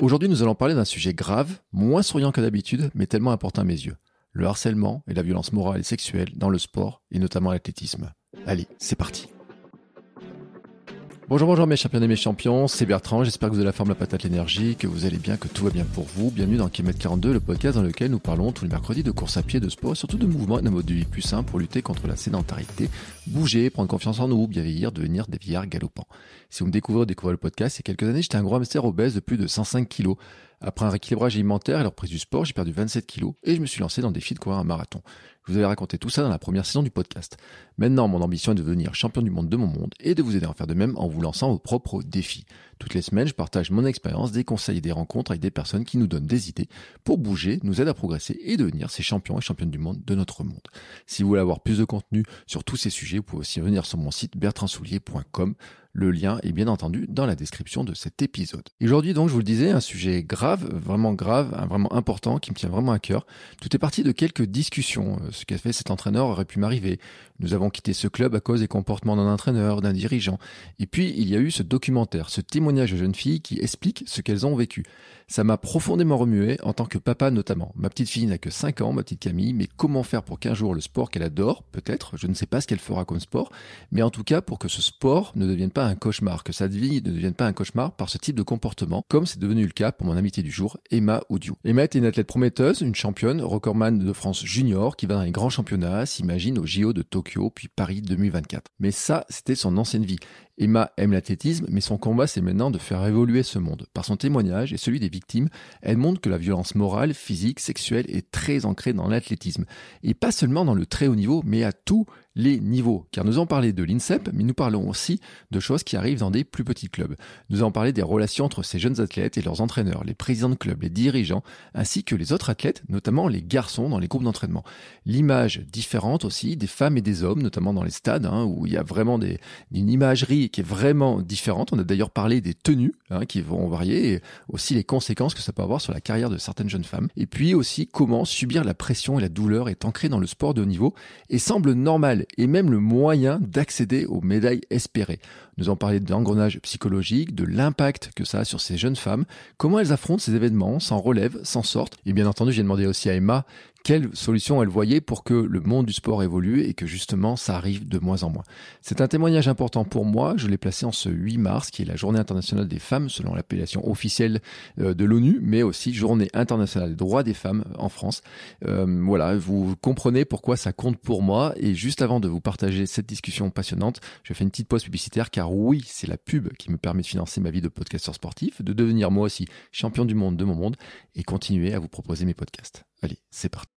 Aujourd'hui, nous allons parler d'un sujet grave, moins souriant que d'habitude, mais tellement important à mes yeux. Le harcèlement et la violence morale et sexuelle dans le sport, et notamment l'athlétisme. Allez, c'est parti. Bonjour, bonjour mes champions et mes champions, c'est Bertrand, j'espère que vous avez la forme, la patate, l'énergie, que vous allez bien, que tout va bien pour vous. Bienvenue dans Kilomètre 42, le podcast dans lequel nous parlons tous les mercredis de course à pied, de sport, et surtout de mouvement et d'un mode de vie plus simple pour lutter contre la sédentarité, bouger, prendre confiance en nous, bien vieillir, devenir des vieillards galopants. Si vous me découvrez ou découvrez le podcast, il y a quelques années, j'étais un gros hamster obèse de plus de 105 kilos. Après un rééquilibrage alimentaire et la reprise du sport, j'ai perdu 27 kilos et je me suis lancé dans le défi de courir un marathon. Je vous avais raconté tout ça dans la première saison du podcast. Maintenant, mon ambition est de devenir champion du monde de mon monde et de vous aider à en faire de même en vous lançant vos propres défis. Toutes les semaines, je partage mon expérience, des conseils et des rencontres avec des personnes qui nous donnent des idées pour bouger, nous aident à progresser et devenir ces champions et championnes du monde de notre monde. Si vous voulez avoir plus de contenu sur tous ces sujets, vous pouvez aussi venir sur mon site bertrandsoulier.com. Le lien est bien entendu dans la description de cet épisode. Aujourd'hui donc, je vous le disais, un sujet grave, vraiment grave, vraiment important, qui me tient vraiment à cœur. Tout est parti de quelques discussions. Ce qu'a fait cet entraîneur aurait pu m'arriver. Nous avons quitté ce club à cause des comportements d'un entraîneur, d'un dirigeant. Et puis, il y a eu ce documentaire, ce témoignage de jeunes filles qui expliquent ce qu'elles ont vécu. Ça m'a profondément remué en tant que papa notamment. Ma petite fille n'a que 5 ans, ma petite Camille, mais comment faire pour qu'un jour le sport qu'elle adore, peut-être, je ne sais pas ce qu'elle fera comme sport, mais en tout cas pour que ce sport ne devienne pas un cauchemar, que sa vie ne devienne pas un cauchemar par ce type de comportement, comme c'est devenu le cas pour mon amitié du jour, Emma Oudiou. Emma était une athlète prometteuse, une championne, recordman de France junior, qui va dans les grands championnats, s'imagine au JO de Tokyo, puis Paris 2024. Mais ça, c'était son ancienne vie. Emma aime l'athlétisme, mais son combat, c'est maintenant de faire évoluer ce monde. Par son témoignage et celui des victimes, elle montre que la violence morale, physique, sexuelle est très ancrée dans l'athlétisme. Et pas seulement dans le très haut niveau, mais à tous les niveaux. Car nous en parlé de l'INSEP, mais nous parlons aussi de choses qui arrivent dans des plus petits clubs. Nous en parlé des relations entre ces jeunes athlètes et leurs entraîneurs, les présidents de clubs, les dirigeants, ainsi que les autres athlètes, notamment les garçons dans les groupes d'entraînement. L'image différente aussi des femmes et des hommes, notamment dans les stades, hein, où il y a vraiment des, une imagerie est vraiment différente. On a d'ailleurs parlé des tenues hein, qui vont varier et aussi les conséquences que ça peut avoir sur la carrière de certaines jeunes femmes. Et puis aussi comment subir la pression et la douleur est ancrée dans le sport de haut niveau et semble normal et même le moyen d'accéder aux médailles espérées. Nous en parler de l'engrenage psychologique, de l'impact que ça a sur ces jeunes femmes, comment elles affrontent ces événements, s'en relèvent, s'en sortent. Et bien entendu, j'ai demandé aussi à Emma quelle solution elle voyait pour que le monde du sport évolue et que justement ça arrive de moins en moins. C'est un témoignage important pour moi, je l'ai placé en ce 8 mars qui est la journée internationale des femmes selon l'appellation officielle euh, de l'ONU, mais aussi journée internationale des droits des femmes en France. Euh, voilà, vous comprenez pourquoi ça compte pour moi et juste avant de vous partager cette discussion passionnante, je fais une petite pause publicitaire car oui, c'est la pub qui me permet de financer ma vie de podcasteur sportif, de devenir moi aussi champion du monde de mon monde et continuer à vous proposer mes podcasts. Allez, c'est parti.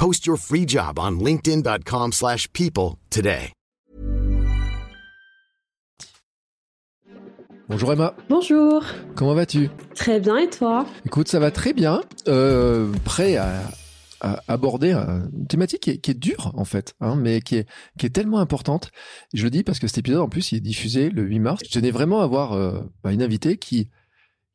Post your free job on linkedin.com/people slash people today. Bonjour Emma, Bonjour, comment vas-tu? Très bien et toi? Écoute, ça va très bien. Euh, prêt à, à aborder une thématique qui est, qui est dure en fait, hein, mais qui est, qui est tellement importante. Je le dis parce que cet épisode en plus il est diffusé le 8 mars. Je tenais vraiment à avoir euh, bah, une invitée qui,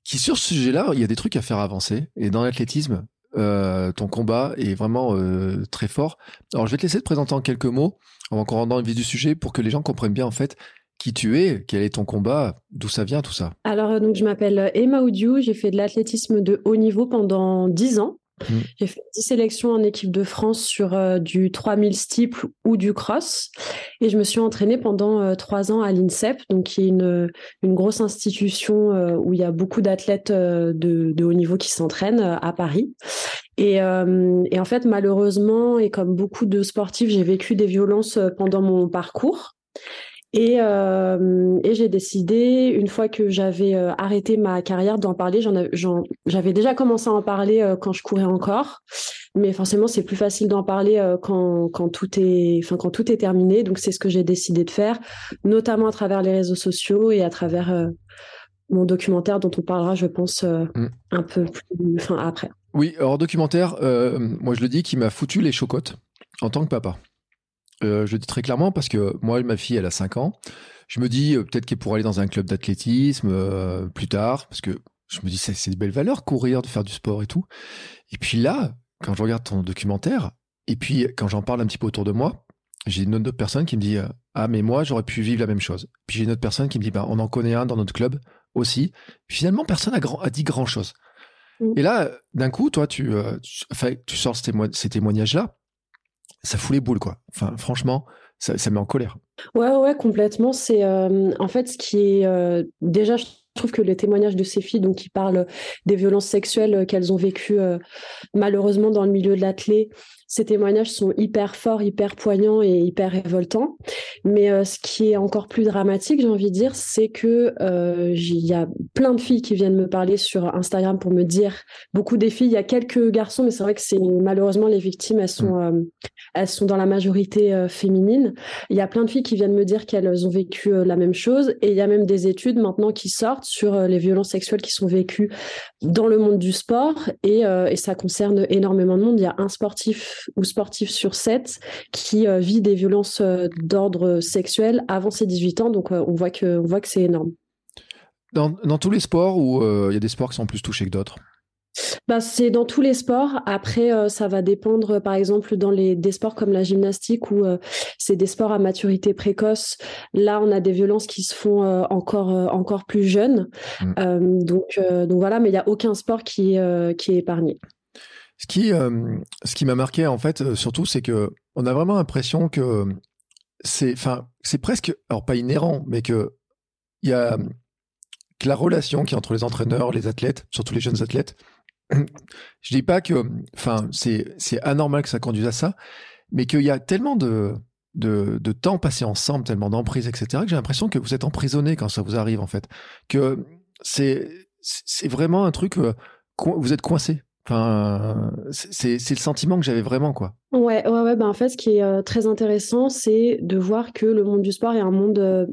qui sur ce sujet-là, il y a des trucs à faire avancer. Et dans l'athlétisme, euh, ton combat est vraiment euh, très fort. Alors je vais te laisser te présenter en quelques mots avant qu'on rentre dans le vif du sujet pour que les gens comprennent bien en fait qui tu es, quel est ton combat, d'où ça vient tout ça. Alors, euh, donc, je m'appelle Emma Oudiou, j'ai fait de l'athlétisme de haut niveau pendant 10 ans. Mm. J'ai fait 10 sélections en équipe de France sur euh, du 3000 steeple ou du cross. Et je me suis entraînée pendant euh, trois ans à l'INSEP, donc qui est une, une grosse institution euh, où il y a beaucoup d'athlètes euh, de, de haut niveau qui s'entraînent à Paris. Et, et en fait, malheureusement, et comme beaucoup de sportifs, j'ai vécu des violences pendant mon parcours. Et, euh, et j'ai décidé, une fois que j'avais euh, arrêté ma carrière, d'en parler. J'avais déjà commencé à en parler euh, quand je courais encore, mais forcément c'est plus facile d'en parler quand, quand tout est, enfin quand tout est terminé. Donc c'est ce que j'ai décidé de faire, notamment à travers les réseaux sociaux et à travers mon documentaire dont on parlera, je pense, Mm. un peu plus, enfin après. Oui, alors documentaire, moi je le dis, qui m'a foutu les chocottes en tant que papa. Euh, je le dis très clairement parce que moi, ma fille, elle a 5 ans. Je me dis peut-être qu'elle pourrait aller dans un club d'athlétisme plus tard, parce que je me dis c'est des belles valeurs, courir, de faire du sport et tout. Et puis là, quand je regarde ton documentaire, et puis quand j'en parle un petit peu autour de moi, j'ai une autre personne qui me dit ah mais moi j'aurais pu vivre la même chose. Puis j'ai une autre personne qui me dit bah on en connaît un dans notre club aussi. Finalement personne a, grand, a dit grand chose. Mm. Et là d'un coup toi tu euh, tu, tu, sors ces, témoignages là, ça fout les boules quoi. Enfin franchement ça, ça met en colère. Ouais ouais complètement. C'est euh, en fait ce qui est euh, déjà je trouve que les témoignages de ces filles, donc qui parlent des violences sexuelles qu'elles ont vécues malheureusement dans le milieu de l'athlé, ces témoignages sont hyper forts, hyper poignants et hyper révoltants. Mais euh, ce qui est encore plus dramatique, j'ai envie de dire, c'est que euh, il y a plein de filles qui viennent me parler sur Instagram pour me dire, beaucoup des filles, il y a quelques garçons, mais c'est vrai que c'est malheureusement les victimes, elles sont, mm. euh, elles sont dans la majorité féminine. Il y a plein de filles qui viennent me dire qu'elles ont vécu la même chose, et il y a même des études maintenant qui sortent sur les violences sexuelles qui sont vécues dans le monde du sport, et, et ça concerne énormément de monde. Il y a un sportif ou sportif sur 7 qui euh, vit des violences euh, d'ordre sexuel avant ses 18 ans. Donc, euh, on voit que, on voit que c'est énorme. Dans, dans, tous les sports où il y a des sports qui sont plus touchés que d'autres? Bah, c'est dans tous les sports. Après, ça va dépendre, par exemple, dans les, des sports comme la gymnastique où c'est des sports à maturité précoce. Là, on a des violences qui se font encore, encore plus jeunes. Mmh. donc, donc voilà, mais il n'y a aucun sport qui, qui est épargné. Ce qui, euh, ce qui m'a marqué en fait, euh, surtout, c'est que on a vraiment l'impression que c'est, enfin, c'est presque, alors pas inhérent, mais que il y a que la relation qui entre les entraîneurs, les athlètes, surtout les jeunes athlètes. Je dis pas que, enfin, c'est c'est anormal que ça conduise à ça, mais qu'il y a tellement de de, de temps passé ensemble, tellement d'emprise, etc., que j'ai l'impression que vous êtes emprisonné quand ça vous arrive en fait, que c'est c'est vraiment un truc, euh, vous êtes coincé Enfin, c'est le sentiment que j'avais vraiment, quoi. Ouais, ouais, ouais. Ben en fait, ce qui est euh, très intéressant, c'est de voir que le monde du sport est un monde euh,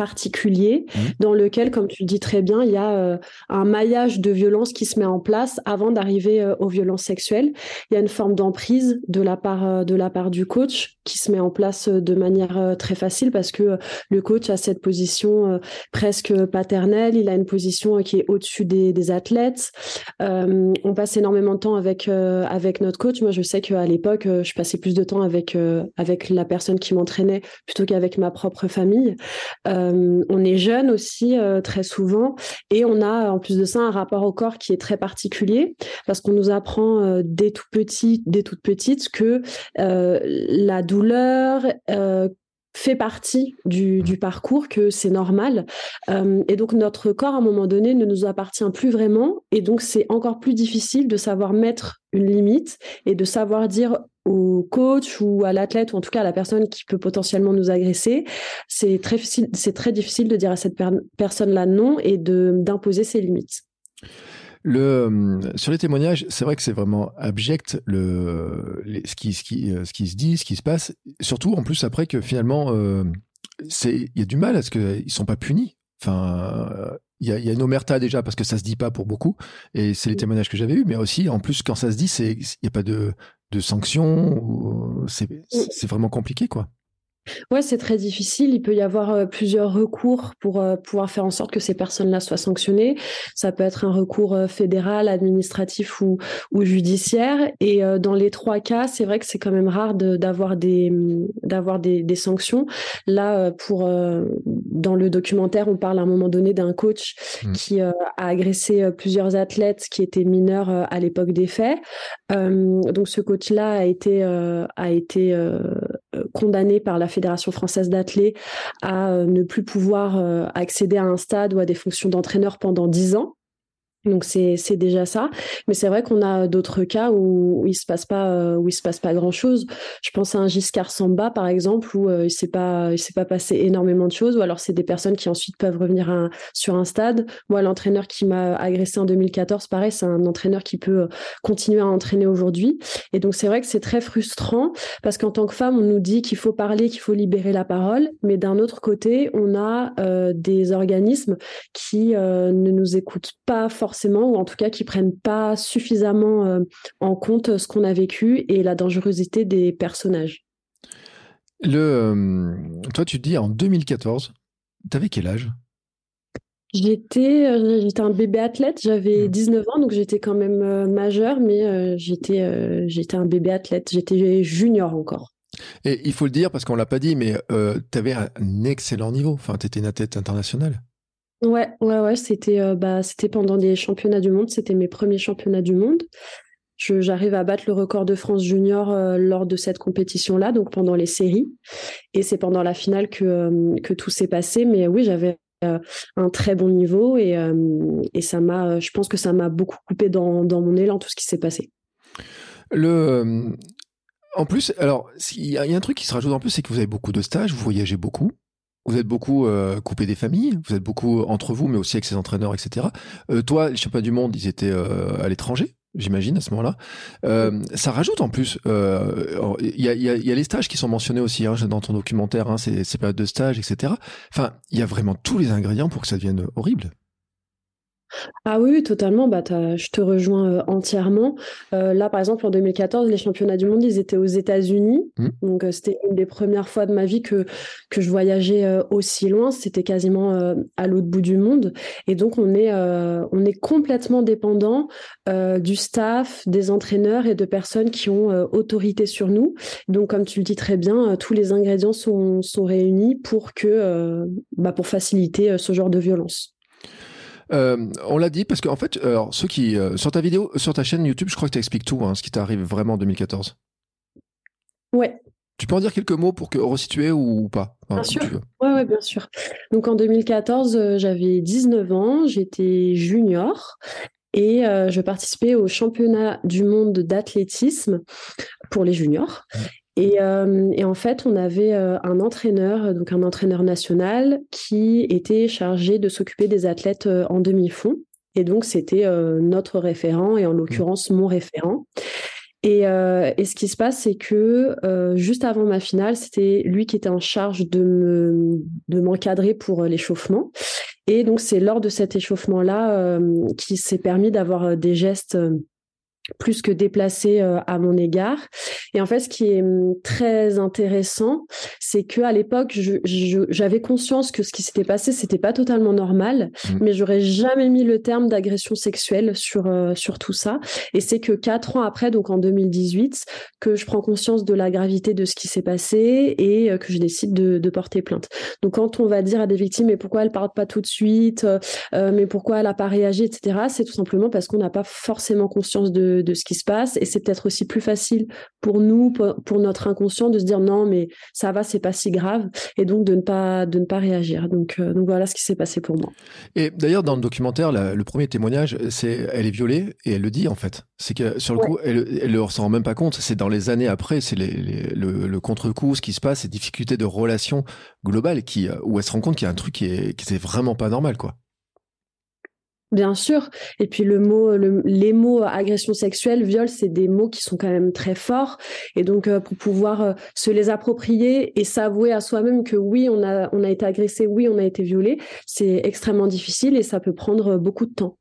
particulier mmh. dans lequel, comme tu le dis très bien, il y a euh, un maillage de violence qui se met en place avant d'arriver euh, aux violences sexuelles. Il y a une forme d'emprise de la part euh, de la part du coach qui se met en place de manière très facile parce que le coach a cette position presque paternelle. Il a une position qui est au-dessus des, des athlètes. on passe énormément de temps avec avec notre coach. Moi, je sais qu'à l'époque, je passais plus de temps avec avec la personne qui m'entraînait plutôt qu'avec ma propre famille. Euh, on est jeune aussi euh, très souvent et on a en plus de ça un rapport au corps qui est très particulier parce qu'on nous apprend euh, dès tout petit, dès toute petite que la douleur fait partie du, parcours, que c'est normal. et donc notre corps, à un moment donné, ne nous appartient plus vraiment. Et donc c'est encore plus difficile de savoir mettre une limite et de savoir dire au coach ou à l'athlète ou en tout cas à la personne qui peut potentiellement nous agresser, c'est très difficile, c'est très difficile de dire à cette personne-là non et de d'imposer ses limites. Le, euh, sur les témoignages, c'est vrai que c'est vraiment abject le, ce, qui, ce, qui, euh, ce qui se dit, ce qui se passe. Surtout en plus après que finalement, euh, il y a du mal à ce qu'ils sont pas punis. Enfin, il y a, y a, une omerta déjà parce que ça se dit pas pour beaucoup, et c'est les témoignages que j'avais eus, mais aussi en plus quand ça se dit, c'est il n'y a pas de, de sanctions, c'est vraiment compliqué quoi. Ouais, c'est très difficile. Il peut y avoir euh, plusieurs recours pour euh, pouvoir faire en sorte que ces personnes-là soient sanctionnées. Ça peut être un recours euh, fédéral, administratif ou, ou judiciaire. Et dans les trois cas, c'est vrai que c'est quand même rare d'avoir des, d'avoir des, des, sanctions. Là, pour dans le documentaire, on parle à un moment donné d'un coach mmh. qui a agressé plusieurs athlètes qui étaient mineurs à l'époque des faits. donc, ce coach-là a été a été condamné par la Fédération française d'athlé à euh, ne plus pouvoir euh, accéder à un stade ou à des fonctions d'entraîneur pendant dix ans. Donc c'est déjà ça, mais c'est vrai qu'on a d'autres cas où, il se passe pas euh, où il se passe pas grand chose. Je pense à un Giscard Samba par exemple où euh, il s'est pas il s'est pas passé énormément de choses ou alors c'est des personnes qui ensuite peuvent revenir sur un stade. Moi l'entraîneur qui m'a agressé en 2014 pareil c'est un entraîneur qui peut euh, continuer à entraîner aujourd'hui et donc c'est vrai que c'est très frustrant parce qu'en tant que femme on nous dit qu'il faut parler qu'il faut libérer la parole mais d'un autre côté on a des organismes qui ne nous écoutent pas forcément forcément, ou en tout cas qui prennent pas suffisamment en compte ce qu'on a vécu et la dangerosité des personnages. Le, toi, tu te dis en 2014, tu avais quel âge? J'étais, euh, j'étais un bébé athlète, j'avais 19 mmh. ans, donc j'étais quand même euh, majeur, mais euh, j'étais, j'étais un bébé athlète, j'étais junior encore. Et il faut le dire parce qu'on l'a pas dit, mais tu avais un excellent niveau. Enfin, tu étais une athlète internationale. Ouais, ouais, ouais. C'était, bah, c'était pendant des championnats du monde. C'était mes premiers championnats du monde. j'arrive à battre le record de France junior lors de cette compétition-là, donc pendant les séries. Et c'est pendant la finale que, que tout s'est passé. Mais oui, j'avais euh, un très bon niveau et, euh, et ça m'a, je pense que ça m'a beaucoup coupé dans, dans, mon élan tout ce qui s'est passé. Le, euh, en plus, alors il y, a un truc qui se rajoute en plus, c'est que vous avez beaucoup de stages, vous voyagez beaucoup. Vous êtes beaucoup coupé des familles, vous êtes beaucoup entre vous, mais aussi avec ses entraîneurs, etc. toi, les championnats du monde, ils étaient à l'étranger j'imagine, à ce moment-là. Euh, ça rajoute en plus, euh, il y, a, y, a, les stages qui sont mentionnés aussi hein, dans ton documentaire, hein, ces, ces périodes de stage, etc. Enfin, il y a vraiment tous les ingrédients pour que ça devienne horrible. Ah oui, totalement. Bah, je te rejoins euh, entièrement. Euh, là, par exemple, en 2014, les championnats du monde, ils étaient aux États-Unis. Mmh. Donc, euh, c'était une des premières fois de ma vie que, que je voyageais aussi loin. C'était quasiment à l'autre bout du monde. Et donc, on est, on est complètement dépendant du staff, des entraîneurs et de personnes qui ont autorité sur nous. Donc, comme tu le dis très bien, tous les ingrédients sont, sont réunis pour, que, bah, pour faciliter ce genre de violence. Euh, on l'a dit parce qu'en fait, alors, ceux qui euh, sur ta vidéo, sur ta chaîne YouTube, je crois que tu expliques tout, hein, ce qui t'arrive vraiment en 2014. Ouais. Tu peux en dire quelques mots pour que resituer ou pas? Bien sûr. Ouais, ouais, bien sûr. Donc en 2014, euh, j'avais 19 ans, j'étais junior et je participais au championnat du monde d'athlétisme pour les juniors. Euh, et, en fait, on avait euh, un entraîneur, donc un entraîneur national, qui était chargé de s'occuper des athlètes euh, en demi-fond. Et donc, c'était notre référent, et en l'occurrence, mon référent. Et, et, ce qui se passe, c'est que juste avant ma finale, c'était lui qui était en charge de me de m'encadrer pour l'échauffement. Et donc, c'est lors de cet échauffement-là qu'il s'est permis d'avoir des gestes plus que déplacé euh, à mon égard. Et en fait, ce qui est hum, très intéressant, c'est que à l'époque, j'avais conscience que ce qui s'était passé, c'était pas totalement normal, mmh. mais j'aurais jamais mis le terme d'agression sexuelle sur euh, sur tout ça. Et c'est que quatre ans après, donc en 2018, que je prends conscience de la gravité de ce qui s'est passé et euh, que je décide de, de, porter plainte. Donc quand on va dire à des victimes, mais pourquoi elle parle pas tout de suite, mais pourquoi elle a pas réagi, etc., c'est tout simplement parce qu'on n'a pas forcément conscience de de, ce qui se passe. Et c'est peut-être aussi plus facile pour nous, pour, notre inconscient, de se dire non, mais ça va, c'est pas si grave, et donc de ne pas de ne pas réagir. Donc, euh, donc voilà ce qui s'est passé pour moi. Et d'ailleurs, dans le documentaire, le premier témoignage, c'est elle est violée et elle le dit en fait. C'est que sur le coup, elle, elle ne s'en rend même pas compte. C'est dans les années après, c'est le, contre-coup, ce qui se passe, ces difficultés de relation globale qui, euh, où elle se rend compte qu'il y a un truc qui est, qui est vraiment pas normal, quoi. Bien sûr. Et puis le mot, les mots agression sexuelle, viol, c'est des mots qui sont quand même très forts. Et donc euh, pour pouvoir euh, se les approprier et s'avouer à soi-même que oui, on a, on a été agressé, oui, on a été violé, c'est extrêmement difficile et ça peut prendre beaucoup de temps.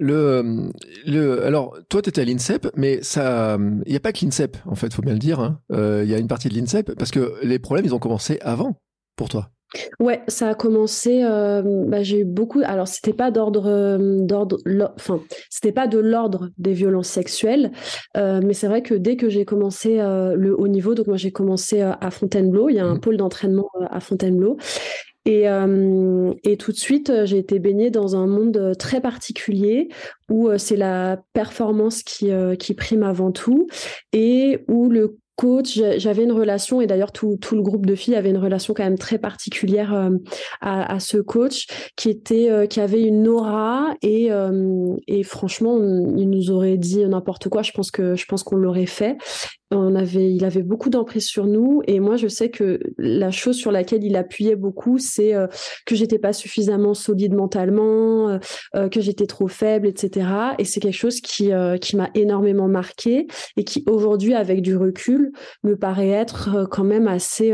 Le, le, alors, toi, tu étais à l'INSEP, mais ça, il n'y a pas que l'INSEP, en fait, faut bien le dire. Hein. Euh, il y a une partie de l'INSEP, parce que les problèmes, ils ont commencé avant, pour toi. Ouais, ça a commencé. Euh, bah, j'ai eu beaucoup. Alors, c'était pas d'ordre, euh, d'ordre, enfin, c'était pas de l'ordre des violences sexuelles, euh, mais c'est vrai que dès que j'ai commencé le haut niveau, donc moi j'ai commencé à Fontainebleau. Il y a un mmh. pôle d'entraînement à Fontainebleau. Et, et, tout de suite, j'ai été baignée dans un monde très particulier où c'est la performance qui, qui prime avant tout et où le coach, j'avais une relation, et d'ailleurs tout, tout, le groupe de filles avait une relation quand même très particulière euh, à, à, ce coach qui était euh, qui avait une aura et, euh, et franchement il nous aurait dit n'importe quoi, je pense que je pense qu'on l'aurait fait on avait, il avait beaucoup d'emprise sur nous et moi je sais que la chose sur laquelle il appuyait beaucoup c'est euh, que j'étais pas suffisamment solide mentalement, euh, euh, que j'étais trop faible, etc. Et c'est quelque chose qui qui m'a énormément marqué et qui aujourd'hui avec du recul me paraît être quand même assez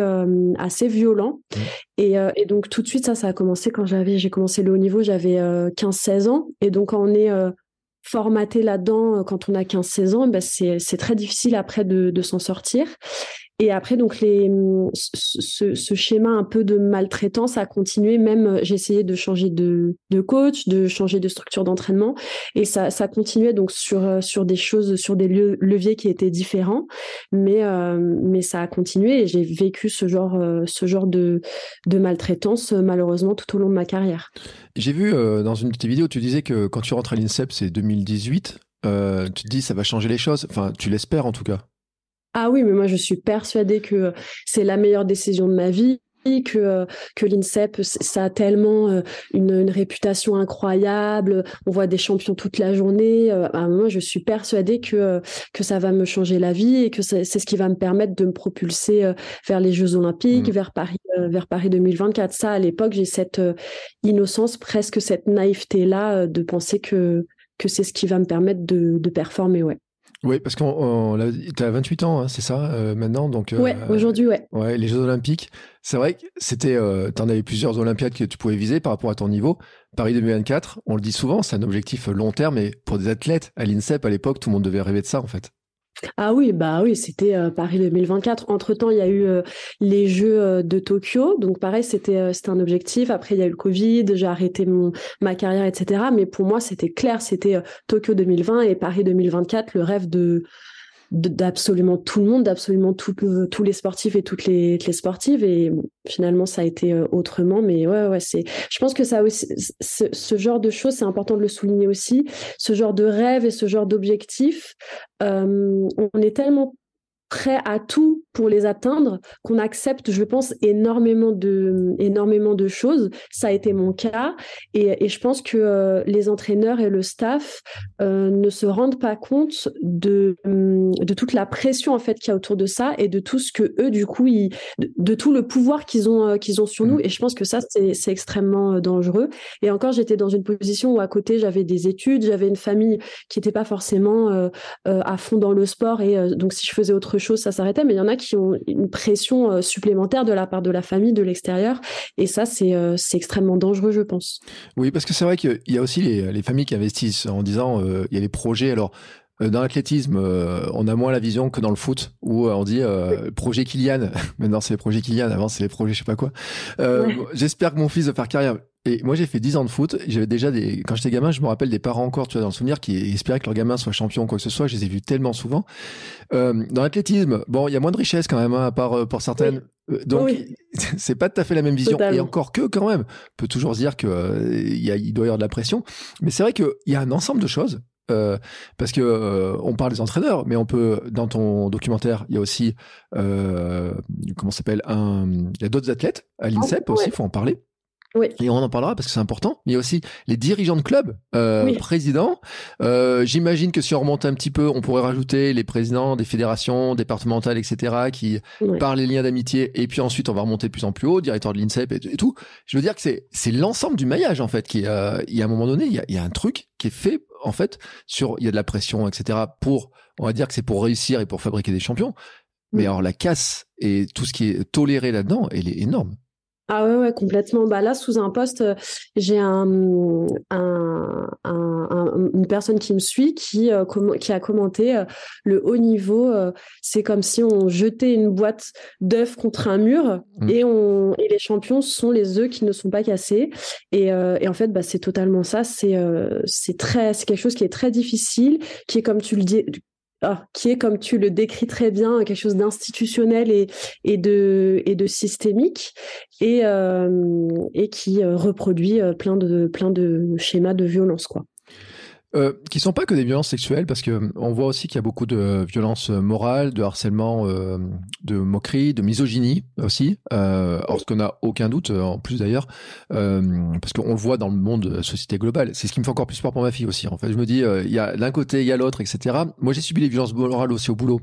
assez violent. Mmh. Et, et, donc tout de suite, ça, ça a commencé quand j'avais, j'ai commencé le haut niveau, j'avais 15-16 ans. Et donc quand on est formaté là-dedans quand on a 15-16 ans, ben c'est très difficile après de s'en sortir. Et après, donc, les, ce, schéma un peu de maltraitance a continué. Même, euh, j'ai essayé de changer de, coach, de changer de structure d'entraînement. Et ça, ça continuait donc sur, euh, sur des choses, sur des leviers qui étaient différents. Mais, euh, mais ça a continué et j'ai vécu ce genre, ce genre de, maltraitance, malheureusement, tout au long de ma carrière. J'ai vu dans une de tes vidéos, tu disais que quand tu rentres à l'INSEP, c'est 2018. Euh, tu te dis ça va changer les choses. Enfin, tu l'espères en tout cas. Ah oui, mais moi je suis persuadée que c'est la meilleure décision de ma vie que que l'INSEP ça a tellement euh, une, réputation incroyable. On voit des champions toute la journée. Euh, moi je suis persuadée que que ça va me changer la vie et que c'est ce qui va me permettre de me propulser euh, vers les Jeux Olympiques mmh. vers Paris vers Paris 2024 ça à l'époque j'ai cette innocence presque cette naïveté là de penser que que c'est ce qui va me permettre de, de performer ouais oui, parce que tu as 28 ans, hein, c'est ça, euh, maintenant. Donc, euh, ouais, aujourd'hui, ouais. Ouais, les Jeux Olympiques. C'est vrai que c'était, euh, tu en avais plusieurs Olympiades que tu pouvais viser par rapport à ton niveau. Paris 2024, on le dit souvent, c'est un objectif long terme, mais pour des athlètes, à l'INSEP, à l'époque, tout le monde devait rêver de ça, en fait. Ah oui, bah oui, c'était euh, Paris 2024. Entre-temps, il y a eu euh, les Jeux euh, de Tokyo. Donc pareil, c'était c'était un objectif. Après, il y a eu le Covid, j'ai arrêté mon ma carrière, etc. Mais pour moi, c'était clair, c'était Tokyo 2020 et Paris 2024, le rêve de d'absolument tout le monde, d'absolument tous les sportifs et toutes les, sportives. Et finalement, ça a été euh, autrement. Mais ouais, ouais, c'est. Je pense que ça aussi, ce, genre de choses, c'est important de le souligner aussi. Ce genre de rêve et ce genre d'objectif, euh, on est tellement prêt à tout pour les atteindre qu'on accepte, je pense, énormément de, énormément de choses. Ça a été mon cas. Et, et je pense que euh, les entraîneurs et le staff euh, ne se rendent pas compte de, de toute la pression en fait qu'il y a autour de ça et de tout ce que eux, du coup, ils, de, tout le pouvoir qu'ils ont, euh, qu'ils ont sur nous. Mmh. Et je pense que ça, c'est extrêmement dangereux. Et encore, j'étais dans une position où à côté, j'avais des études, j'avais une famille qui n'était pas forcément à fond dans le sport. Et donc, si je faisais autre chose, ça s'arrêtait. Mais il y en a qui ont une pression euh, supplémentaire de la part de la famille, de l'extérieur. Et ça, c'est euh, extrêmement dangereux, je pense. Oui, parce que c'est vrai qu'il y a aussi les, les, familles qui investissent en disant euh, il y a les projets. Alors, dans l'athlétisme, on a moins la vision que dans le foot, où on dit projet Kylian. Maintenant, c'est les projets Kylian. Avant, c'est les projets je sais pas quoi. J'espère que mon fils va faire carrière. Et moi, j'ai fait 10 ans de foot. J'avais déjà des, quand j'étais gamin, je me rappelle des parents encore, tu vois, dans le souvenir, qui espéraient que leur gamin soit champion ou quoi que ce soit. Je les ai vus tellement souvent. Euh, dans l'athlétisme, bon, il y a moins de richesse quand même, hein, à part euh, pour certaines. Euh, donc, c'est pas tout à fait la même vision. Et encore que, quand même, on peut toujours dire que euh, il, y a, il doit y avoir de la pression. Mais c'est vrai qu'il y a un ensemble de choses. Euh, parce que euh, on parle des entraîneurs, mais on peut dans ton documentaire, il y a aussi euh, comment s'appelle un, il y a d'autres athlètes à l'INSEP ah, aussi, il faut en parler. Oui. Et on en parlera parce que c'est important. Il y a aussi les dirigeants de clubs, euh, présidents. Euh, J'imagine que si on remonte un petit peu, on pourrait rajouter les présidents des fédérations départementales, etc., qui parlent les liens d'amitié. Et puis ensuite, on va remonter de plus en plus haut, directeur de l'INSEP et, tout. Je veux dire que c'est c'est l'ensemble du maillage en fait. Qui, euh, il y a un moment donné, il y a, il y a un truc qui est fait en fait sur. Il y a de la pression, etc. Pour, on va dire que c'est pour réussir et pour fabriquer des champions. Mais alors la casse et tout ce qui est toléré là-dedans, elle est énorme. Ah ouais, ouais, complètement. Bah là, sous un poste, euh, j'ai un, un, un, une personne qui me suit qui, euh, qui a commenté euh, le haut niveau. c'est comme si on jetait une boîte d'œufs contre un mur mmh. et, on, et les champions sont les œufs qui ne sont pas cassés. Et, et en fait, bah, c'est totalement ça. C'est c'est très, c'est quelque chose qui est très difficile, qui est comme tu le dis, qui est, comme tu le décris très bien, quelque chose d'institutionnel et, de, et de systémique, et, euh, qui euh, reproduit euh, plein de, plein de schémas de violence. Quoi. Euh, qui sont pas que des violences sexuelles, parce que on voit aussi qu'il y a beaucoup de violences morales, de harcèlement, euh, de moquerie, de misogynie aussi. Euh, or, ce qu'on n'a aucun doute, en plus d'ailleurs, euh, parce qu'on le voit dans le monde de la société globale. C'est ce qui me fait encore plus peur pour ma fille aussi. En fait, je me dis, il y a d'un côté, il y a l'autre, etc. Moi, j'ai subi les violences morales aussi au boulot.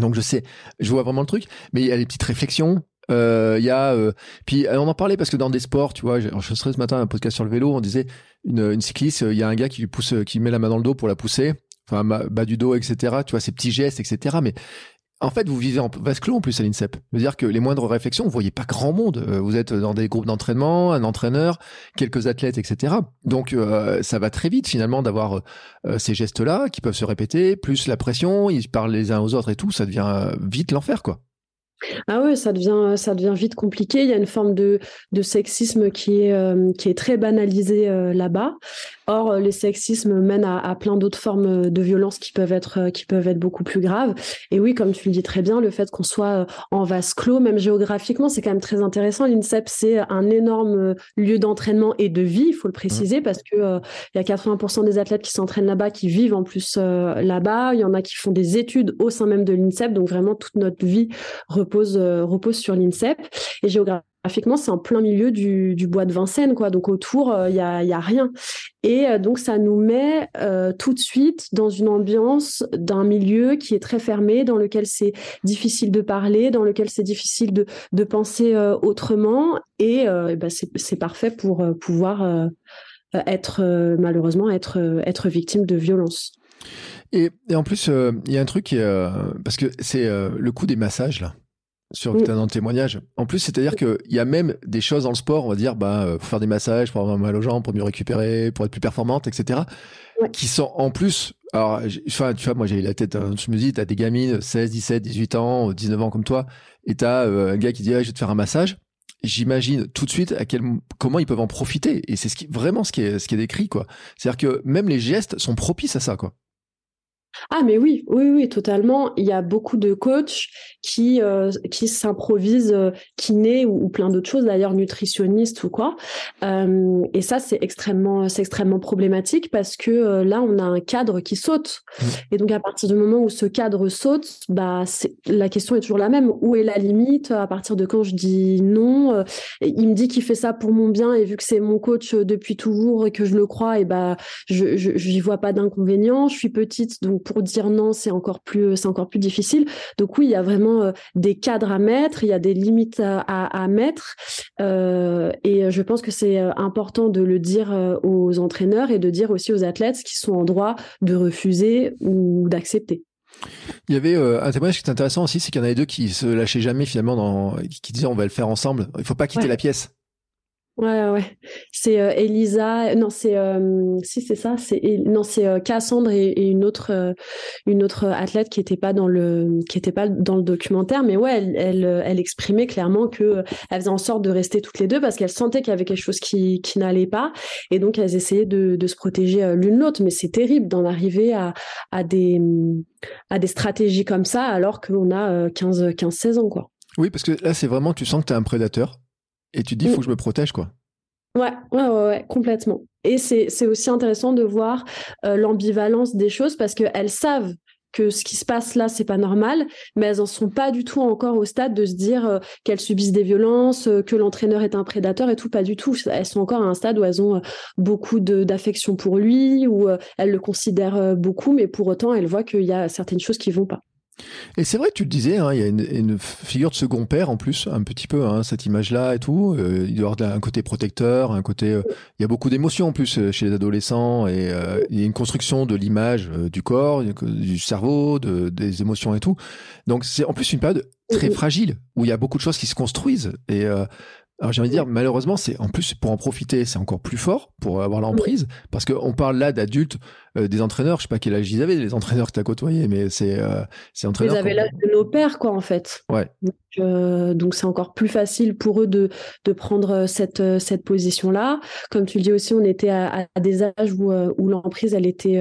Donc je sais, je vois vraiment le truc, mais il y a des petites réflexions, euh, il y a, euh, puis on en parlait parce que dans des sports, tu vois, je, serais ce matin un podcast sur le vélo, on disait une, une cycliste, il y a un gars qui lui pousse, qui met la main dans le dos pour la pousser, enfin bas du dos, etc. Tu vois, ces petits gestes, etc. Mais En fait, vous vivez en vase clos en plus à l'INSEP. C'est-à-dire que les moindres réflexions, vous voyez pas grand monde. Euh, vous êtes dans des groupes d'entraînement, un entraîneur, quelques athlètes, etc. Donc, euh, ça va très vite finalement d'avoir euh, ces gestes-là qui peuvent se répéter, plus la pression, ils parlent les uns aux autres et tout, ça devient vite l'enfer, quoi. Ah ça devient, ça devient vite compliqué. Il y a une forme de, sexisme qui est, euh, très banalisé euh, là-bas. Or, euh, les sexismes mènent à, à plein d'autres formes de violence qui peuvent être, qui peuvent être beaucoup plus graves. Et oui, comme tu le dis très bien, le fait qu'on soit en vase clos, même géographiquement, c'est quand même très intéressant. L'INSEP, c'est un énorme lieu d'entraînement et de vie, il faut le préciser, mmh. parce que il y a 80% des athlètes qui s'entraînent là-bas, qui vivent en plus là-bas. Il y en a qui font des études au sein même de l'INSEP. Donc vraiment, toute notre vie repose euh, repose, sur l'INSEP. Et géographiquement, c'est en plein milieu du, bois de Vincennes, quoi. Donc autour, il euh, y, a, rien. Et euh, donc ça nous met tout de suite dans une ambiance d'un milieu qui est très fermé, dans lequel c'est difficile de parler, dans lequel c'est difficile de, penser autrement. Et, ben c'est parfait pour pouvoir être malheureusement être victime de violence. Et, en plus, il y a un truc parce que c'est le coût des massages là sur mm. dans le témoignage. En plus, c'est-à-dire qu'il y a même des choses dans le sport, on va dire, bah, euh, faire des massages pour avoir mal aux jambes, pour mieux récupérer, pour être plus performante, etc. Qui sont en plus, alors, enfin, tu vois, moi j'ai la tête, hein, je me dis, t'as des gamines, 16, 17, 18 ans, 19 ans comme toi, et t'as euh, un gars qui dit, je vais te faire un massage. J'imagine tout de suite à quel, comment ils peuvent en profiter. Et c'est ce qui, vraiment ce qui est, ce qui est décrit, quoi. C'est-à-dire que même les gestes sont propices à ça, quoi. Ah mais oui, oui, oui, totalement. Il y a beaucoup de coachs qui euh, qui s'improvisent euh, kinés ou, plein d'autres choses, d'ailleurs nutritionnistes ou quoi. Euh, et ça c'est extrêmement c'est extrêmement problématique parce que euh, là on a un cadre qui saute. Mmh. Et donc à partir du moment où ce cadre saute, bah c'est la question est toujours la même. Où est la limite? À partir de quand je dis non? Il me dit qu'il fait ça pour mon bien et vu que c'est mon coach depuis toujours et que je le crois, et bah je je j'y vois pas d'inconvénient. Je suis petite donc pour dire non, c'est encore plus, c'est encore plus difficile. Donc oui, il y a vraiment euh, des cadres à mettre, il y a des limites à, mettre, euh, et je pense que c'est euh, important de le dire aux entraîneurs et de dire aussi aux athlètes qui sont en droit de refuser ou d'accepter. Il y avait un témoignage qui est intéressant aussi, c'est qu'il y en avait deux qui se lâchaient jamais finalement, dans, qui disaient on va le faire ensemble. Il faut pas quitter la pièce. Ouais, ouais. C'est euh, Elisa. Non, c'est euh, si c'est ça. Non, c'est euh, Cassandre et, une autre une autre athlète qui était pas dans le pas dans le documentaire, mais ouais, elle elle, elle exprimait clairement que elle faisait en sorte de rester toutes les deux parce qu'elle sentait qu'il y avait quelque chose qui qui n'allait pas et donc elles essayaient de de se protéger l'une l'autre. Mais c'est terrible d'en arriver à à des à des stratégies comme ça alors qu'on a 15 15 16 ans quoi. Oui, parce que là c'est vraiment tu sens que tu es un prédateur et tu te dis, il faut mm. que je me protège, quoi. Ouais, ouais, ouais, complètement. Et c'est aussi intéressant de voir euh, l'ambivalence des choses parce qu'elles savent que ce qui se passe là, c'est pas normal, mais elles en sont pas du tout encore au stade de se dire euh, qu'elles subissent des violences, euh, que l'entraîneur est un prédateur et tout, pas du tout. Elles sont encore à un stade où elles ont beaucoup d'affection pour lui, où elles le considèrent beaucoup, mais pour autant, elles voient qu'il y a certaines choses qui vont pas. Et c'est vrai, tu le disais, hein, il y a une, figure de second père en plus, un petit peu, hein, cette image-là et tout. Euh, il doit y avoir un côté protecteur, un côté. Euh, il y a beaucoup d'émotions en plus euh, chez les adolescents et il y a une construction de l'image du corps, du cerveau, de, des émotions et tout. Donc c'est en plus une période très fragile où il y a beaucoup de choses qui se construisent et alors j'ai envie de dire, malheureusement, c'est en plus pour en profiter, c'est encore plus fort pour avoir l'emprise, parce qu'on parle là d'adultes, euh, des entraîneurs, je sais pas quel âge ils avaient, les entraîneurs que tu as côtoyés, mais c'est euh, entraîneurs. Ils avaient l'âge de nos pères, quoi, en fait. Ouais. Euh, donc c'est encore plus facile pour eux de, de prendre cette, cette position-là. Comme tu le dis aussi, on était à, des âges où, où l'emprise elle était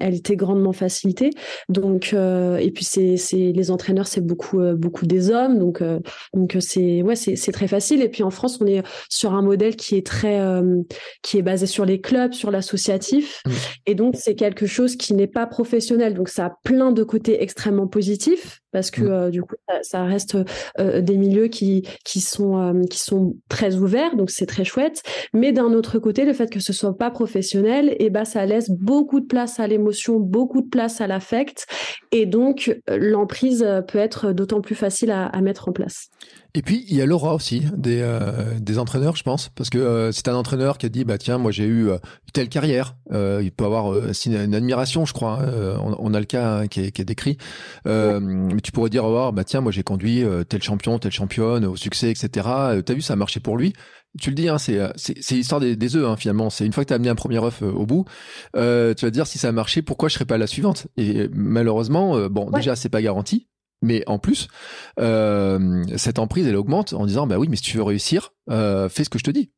elle était grandement facilitée. Donc et puis c'est les entraîneurs c'est beaucoup beaucoup des hommes donc donc c'est ouais très facile. Et puis en France on est sur un modèle qui est très qui est basé sur les clubs, sur l'associatif. Mmh. Et donc c'est quelque chose qui n'est pas professionnel. Donc ça a plein de côtés extrêmement positifs parce que mm. euh, du coup ça, reste euh, des milieux qui qui sont euh, qui sont très ouverts donc c'est très chouette mais d'un autre côté le fait que ce soit pas professionnel et eh ben ça laisse beaucoup de place à l'émotion beaucoup de place à l'affect et donc l'emprise peut être d'autant plus facile à, mettre en place Et puis il y a l'aura aussi des euh, des entraîneurs, je pense, parce que euh, c'est un entraîneur qui a dit bah tiens moi j'ai eu euh, telle carrière, il peut avoir une admiration, je crois. Hein, on, a le cas hein, qui, est, qui, est, décrit, mais tu pourrais dire oh, bah tiens moi j'ai conduit tel champion, telle championne au succès, etc. T'as vu ça a marché pour lui. Tu le dis, hein, c'est c'est l'histoire des, des œufs hein, finalement. C'est une fois que tu as amené un premier œuf au bout, tu vas dire si ça a marché, pourquoi je serais pas la suivante? Et malheureusement, bon déjà c'est pas garanti, mais en plus, euh, cette emprise, elle augmente en disant, bah oui, mais si tu veux réussir, euh, fais ce que je te dis.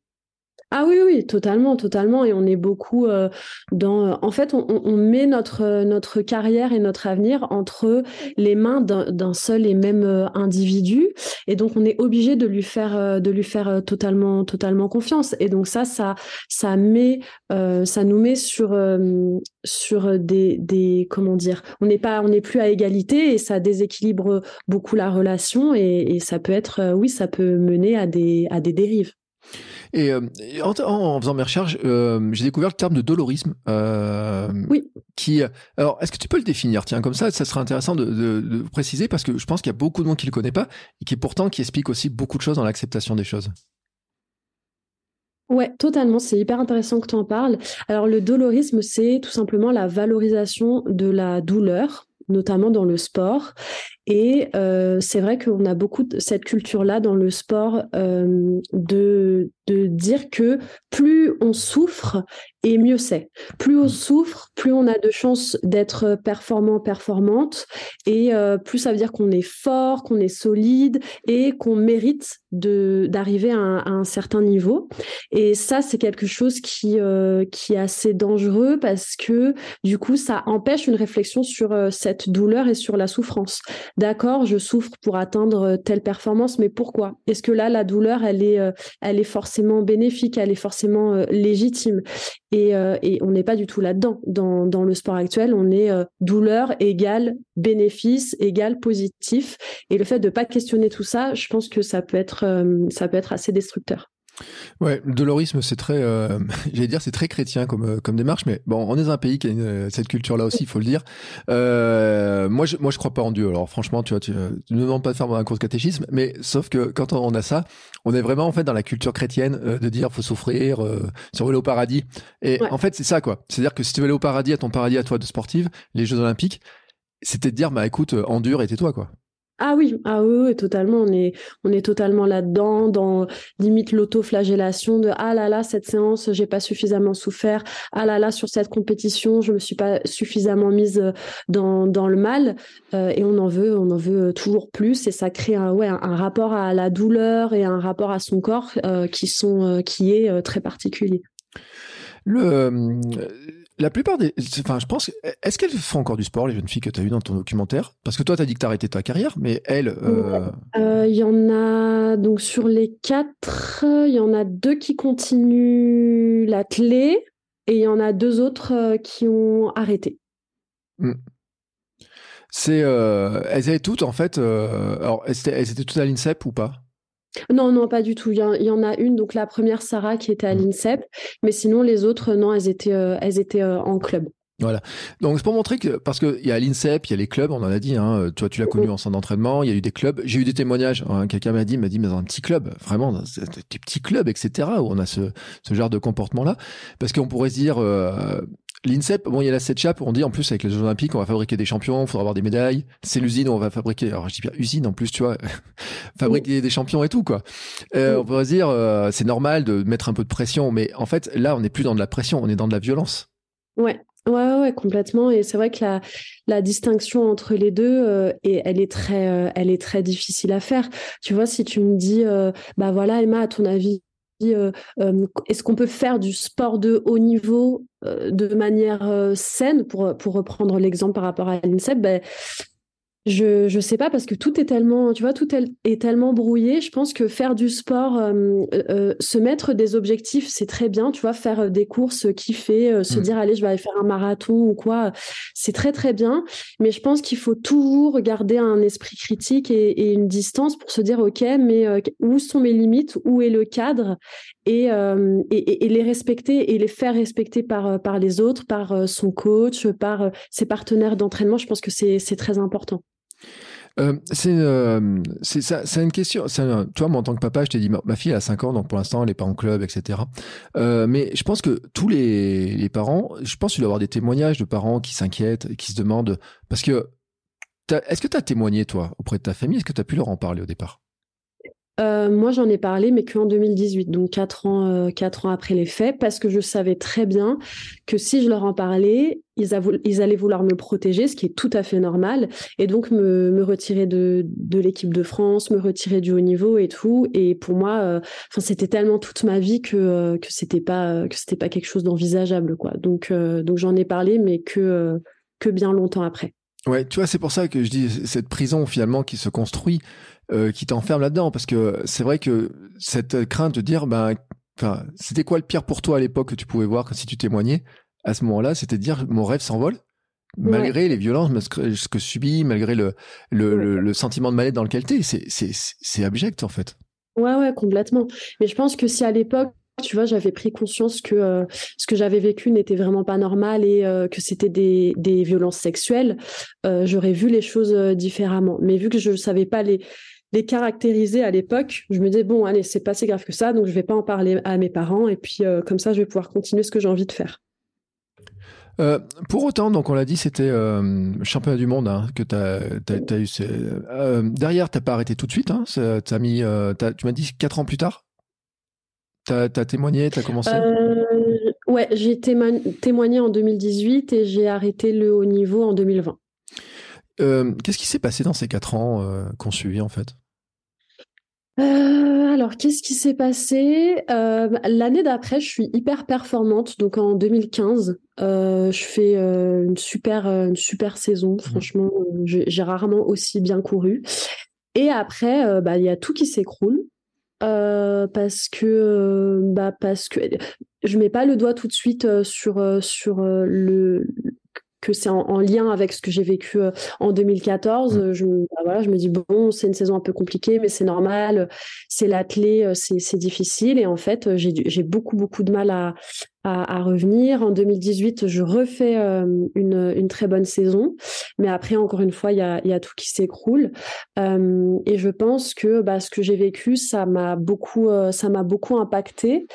Ah oui, oui, totalement, totalement. Et on est beaucoup euh, dans. En fait, on, met notre, notre carrière et notre avenir entre les mains d'un seul et même euh, individu. Et donc, on est obligé de lui faire, euh, de lui faire totalement, totalement confiance. Et donc, ça, ça, ça met, ça nous met sur, sur des, des, comment dire, on n'est pas, on n'est plus à égalité et ça déséquilibre beaucoup la relation et, et ça peut être, oui, ça peut mener à des, à des dérives. Et, euh, en, faisant mes recherches, euh, j'ai découvert le terme de dolorisme. Euh, oui. Qui, alors, est-ce que tu peux le définir? Tiens, comme ça, ça serait intéressant de, de, préciser parce que je pense qu'il y a beaucoup de monde qui le connaît pas et qui pourtant qui explique aussi beaucoup de choses dans l'acceptation des choses. Ouais, totalement. C'est hyper intéressant que tu en parles. Alors, le dolorisme, c'est tout simplement la valorisation de la douleur notamment dans le sport. Et euh, c'est vrai qu'on a beaucoup de cette culture-là dans le sport euh, de, de dire que plus on souffre et mieux c'est. Plus on mmh. souffre, plus on a de chances d'être performant, performante, et euh, plus ça veut dire qu'on est fort, qu'on est solide et qu'on mérite de d'arriver à, un certain niveau. Et ça, c'est quelque chose qui qui est assez dangereux parce que du coup, ça empêche une réflexion sur cette douleur et sur la souffrance d'accord, je souffre pour atteindre euh, telle performance, mais pourquoi? Est-ce que là, la douleur, elle est, euh, elle est forcément bénéfique, elle est forcément euh, légitime? Et, on n'est pas du tout là-dedans. Dans, le sport actuel, on est douleur égale bénéfice égale positif. Et le fait de ne pas questionner tout ça, je pense que ça peut être, ça peut être assez destructeur. Ouais, le dolorisme, c'est très, euh, j'allais dire, c'est très chrétien comme euh, comme démarche, mais bon, on est un pays qui a euh, cette culture-là aussi, il faut le dire. Euh, moi, je, moi, je crois pas en Dieu. Alors, franchement, tu vois, tu, ne demandes pas de faire un cours de catéchisme, mais sauf que quand on a ça, on est vraiment en fait dans la culture chrétienne de dire faut souffrir, si on veut aller au paradis. Et en fait, c'est ça quoi. C'est-à-dire que si tu veux aller au paradis, à ton paradis à toi de sportive, les Jeux Olympiques, c'était de dire bah écoute, endure et tais-toi quoi. Ah oui, ah oui, totalement. On est, totalement là-dedans, dans limite l'autoflagellation de ah là là cette séance j'ai pas suffisamment souffert, ah là là sur cette compétition je me suis pas suffisamment mise euh, dans, le mal euh, et on en veut, on en veut toujours plus et ça crée un rapport à la douleur et un rapport à son corps euh, qui qui est très particulier. La plupart des. Enfin, je pense. Est-ce qu'elles font encore du sport, les jeunes filles que tu as eues dans ton documentaire? Parce que toi, tu as dit que tu arrêté ta carrière, mais elles. Euh, euh, il y en a. Donc, sur les quatre, il y en a deux qui continuent la clé et il y en a deux autres euh, qui ont arrêté. Hmm. C'est. elles étaient toutes, en fait. alors, elles étaient toutes à l'INSEP ou pas? Non, non, pas du tout. Il y, en a une, donc la première Sarah qui était à mmh. l'INSEP, mais sinon les autres, non, elles étaient, euh, elles étaient euh, en club. Voilà. Donc c'est pour montrer que parce qu'il y a l'INSEP, il y a les clubs, on en a dit. Hein, toi, tu l'as connu en centre d'entraînement. Il y a eu des clubs. J'ai eu des témoignages. Hein, quelqu'un m'a dit, m'a dit, mais dans un petit club, vraiment, dans des petits clubs, etc. Où on a ce, ce genre de comportement-là, parce qu'on pourrait se dire. Euh, L'INSEP, bon, il y a la SETCHAP, on dit en plus avec les Jeux Olympiques, on va fabriquer des champions, il faudra avoir des médailles. C'est l'usine où on va fabriquer, alors je dis bien usine en plus, tu vois, fabriquer des champions et tout, quoi. Euh, on pourrait se dire, euh, c'est normal de mettre un peu de pression, mais en fait, là, on n'est plus dans de la pression, on est dans de la violence. Ouais, Ouais, ouais, complètement. Et c'est vrai que la, la distinction entre les deux, euh, et elle est très, euh, elle est très difficile à faire. Tu vois, si tu me dis, euh, bah voilà, Emma, à ton avis, est-ce qu'on peut faire du sport de haut niveau de manière saine, pour, pour reprendre l'exemple par rapport à l'INSEP, ben, je je sais pas parce que tout est tellement tu vois tout est, tellement brouillé. Je pense que faire du sport euh, euh, se mettre des objectifs c'est très bien tu vois faire euh, des courses kiffer se mm. dire allez je vais aller faire un marathon ou quoi c'est très très bien. Mais je pense qu'il faut toujours garder un esprit critique et, une distance pour se dire ok mais où sont mes limites? Où est le cadre? Et, et, et, les respecter et les faire respecter par par les autres par son coach par ses partenaires d'entraînement je pense que c'est c'est très important Euh, c'est euh, c'est c'est une question c'est tu vois moi en tant que papa je t'ai dit ma, fille a 5 ans donc pour l'instant elle est pas en club etc euh, mais je pense que tous les, les parents je pense qu'il doit y avoir des témoignages de parents qui s'inquiètent qui se demandent parce que est-ce que tu as témoigné toi auprès de ta famille? Est-ce que tu as pu leur en parler au départ? Euh, moi, j'en ai parlé, mais qu'en 2018, donc quatre ans, euh, quatre ans après les faits, parce que je savais très bien que si je leur en parlais, ils, allaient vouloir me protéger, ce qui est tout à fait normal, et donc me, me retirer de, de l'équipe de France, me retirer du haut niveau et tout. Et pour moi, euh, c'était tellement toute ma vie que que c'était pas que c'était pas quelque chose d'envisageable, quoi. Donc donc j'en ai parlé, mais que que bien longtemps après. Ouais, tu vois, c'est pour ça que je dis cette prison finalement qui se construit euh, qui t'enferme là-dedans. Parce que c'est vrai que cette crainte de dire ben enfin c'était quoi le pire pour toi à l'époque que tu pouvais voir si tu témoignais à ce moment-là c'était de dire mon rêve s'envole. Malgré les violences ce que subis malgré le le, le, sentiment de mal-être dans lequel tu es c'est c'est c'est abject en fait. Ouais ouais complètement. Mais je pense que si à l'époque tu vois, j'avais pris conscience que euh, ce que j'avais vécu n'était vraiment pas normal et euh, que c'était des, des, violences sexuelles, euh, j'aurais vu les choses différemment. Mais vu que je ne savais pas les, les caractériser à l'époque, je me disais, bon, allez, c'est pas si grave que ça, donc je vais pas en parler à mes parents, et puis euh, comme ça, je vais pouvoir continuer ce que j'ai envie de faire. Euh, pour autant, donc on l'a dit, c'était euh, championnat du monde hein, que tu as, eu. Euh, derrière, tu pas arrêté tout de suite. Hein, as mis, tu m'as dit 4 ans plus tard? Tu as, témoigné, tu as commencé Ouais, j'ai témoigné en 2018 et j'ai arrêté le haut niveau en 2020. Qu'est-ce qui s'est passé dans ces 4 ans qu'on suivit en fait? Euh, alors, qu'est-ce qui s'est passé? Euh, L'année d'après, je suis hyper performante. Donc, en 2015, euh, je fais une super, une super saison. Mmh. Franchement, j'ai rarement aussi bien couru. Et après, bah, il y a tout qui s'écroule. parce que bah parce que je mets pas le doigt tout de suite sur sur le que c'est en, lien avec ce que j'ai vécu euh, en 2014. Mm. Je, bah voilà, je me dis, bon, c'est une saison un peu compliquée, mais c'est normal, c'est l'athlé, euh, c'est difficile. Et en fait, euh, j'ai beaucoup, beaucoup de mal à, à, revenir. En 2018, je refais une, une, très bonne saison. Mais après, encore une fois, il y a, y a, tout qui s'écroule. et je pense que bah, ce que j'ai vécu, ça m'a beaucoup, ça m'a beaucoup impacté.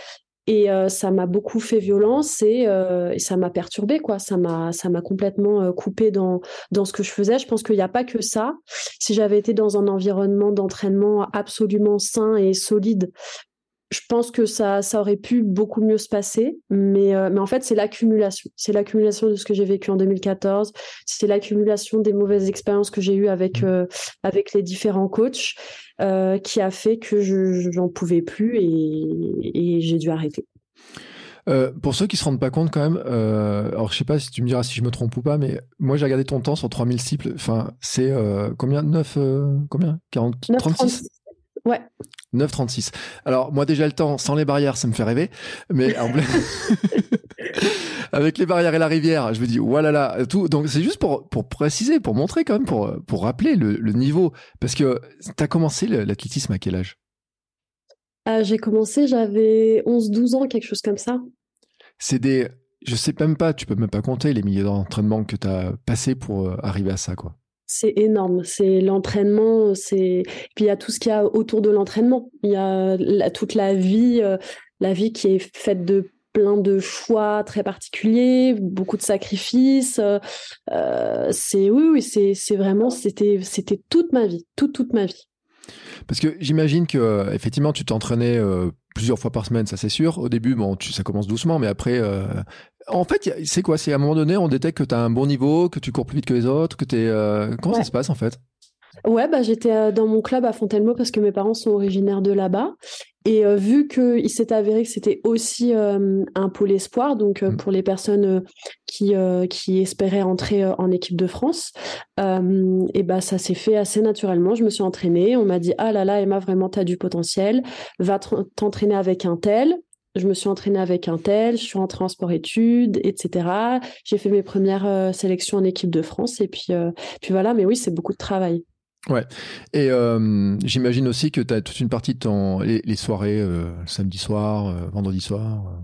Et euh, ça m'a beaucoup fait violence et, euh, et ça m'a perturbé quoi. Ça m'a complètement euh, coupé dans ce que je faisais. Je pense qu'il n'y a pas que ça. Si j'avais été dans un environnement d'entraînement absolument sain et solide, je pense que ça, ça aurait pu beaucoup mieux se passer, mais, mais en fait, c'est l'accumulation. C'est l'accumulation de ce que j'ai vécu en 2014, c'est l'accumulation des mauvaises expériences que j'ai eues avec, mmh. avec les différents coachs. Euh, qui a fait que je n'en pouvais plus et, j'ai dû arrêter. Euh, pour ceux qui se rendent pas compte quand même, euh, alors je sais pas si tu me diras si je me trompe ou pas, mais moi j'ai regardé ton temps sur 3000 cycles. Enfin, c'est combien? 9 combien? 40 36 Ouais. 9,36. Alors, moi, déjà, le temps, sans les barrières, ça me fait rêver. Mais en avec les barrières et la rivière, je me dis, voilà là, tout. Donc, c'est juste pour, pour préciser, pour montrer quand même, pour, pour rappeler le, niveau. Parce que tu as commencé l'athlétisme à quel âge? Euh, J'ai commencé, j'avais 11-12 ans, quelque chose comme ça. C'est des. Je sais même pas, tu peux même pas compter les milliers d'entraînements que tu as passé pour euh, arriver à ça, quoi. C'est énorme. C'est l'entraînement. C'est puis il y a tout ce qu'il y a autour de l'entraînement. Il y a toute la vie, euh, la vie qui est faite de plein de choix très particuliers, beaucoup de sacrifices. Euh, euh, c'est oui, c'est vraiment c'était c'était toute ma vie, toute toute ma vie. Parce que j'imagine que effectivement tu t'entraînais plusieurs fois par semaine, ça c'est sûr. Au début, bon, ça commence doucement, mais après, en fait, c'est quoi? C'est à un moment donné, on détecte que tu as un bon niveau, que tu cours plus vite que les autres, que tu es. Euh, comment ça se passe en fait? Ouais, bah, j'étais euh, dans mon club à Fontainebleau parce que mes parents sont originaires de là-bas. Et euh, vu qu'il s'est avéré que c'était aussi un pôle espoir, donc mmh. pour les personnes qui, qui espéraient entrer en équipe de France, et bah, ça s'est fait assez naturellement. Je me suis entraînée. On m'a dit Ah là là, Emma, vraiment, tu as du potentiel. Va t'entraîner avec un tel je me suis entraînée avec un tel, je suis rentrée en sport-études, etc. J'ai fait mes premières euh, sélections en équipe de France et puis, euh, puis voilà, mais oui, c'est beaucoup de travail. Ouais. Et euh, j'imagine aussi que tu as toute une partie de ton, les, soirées, samedi soir, vendredi soir.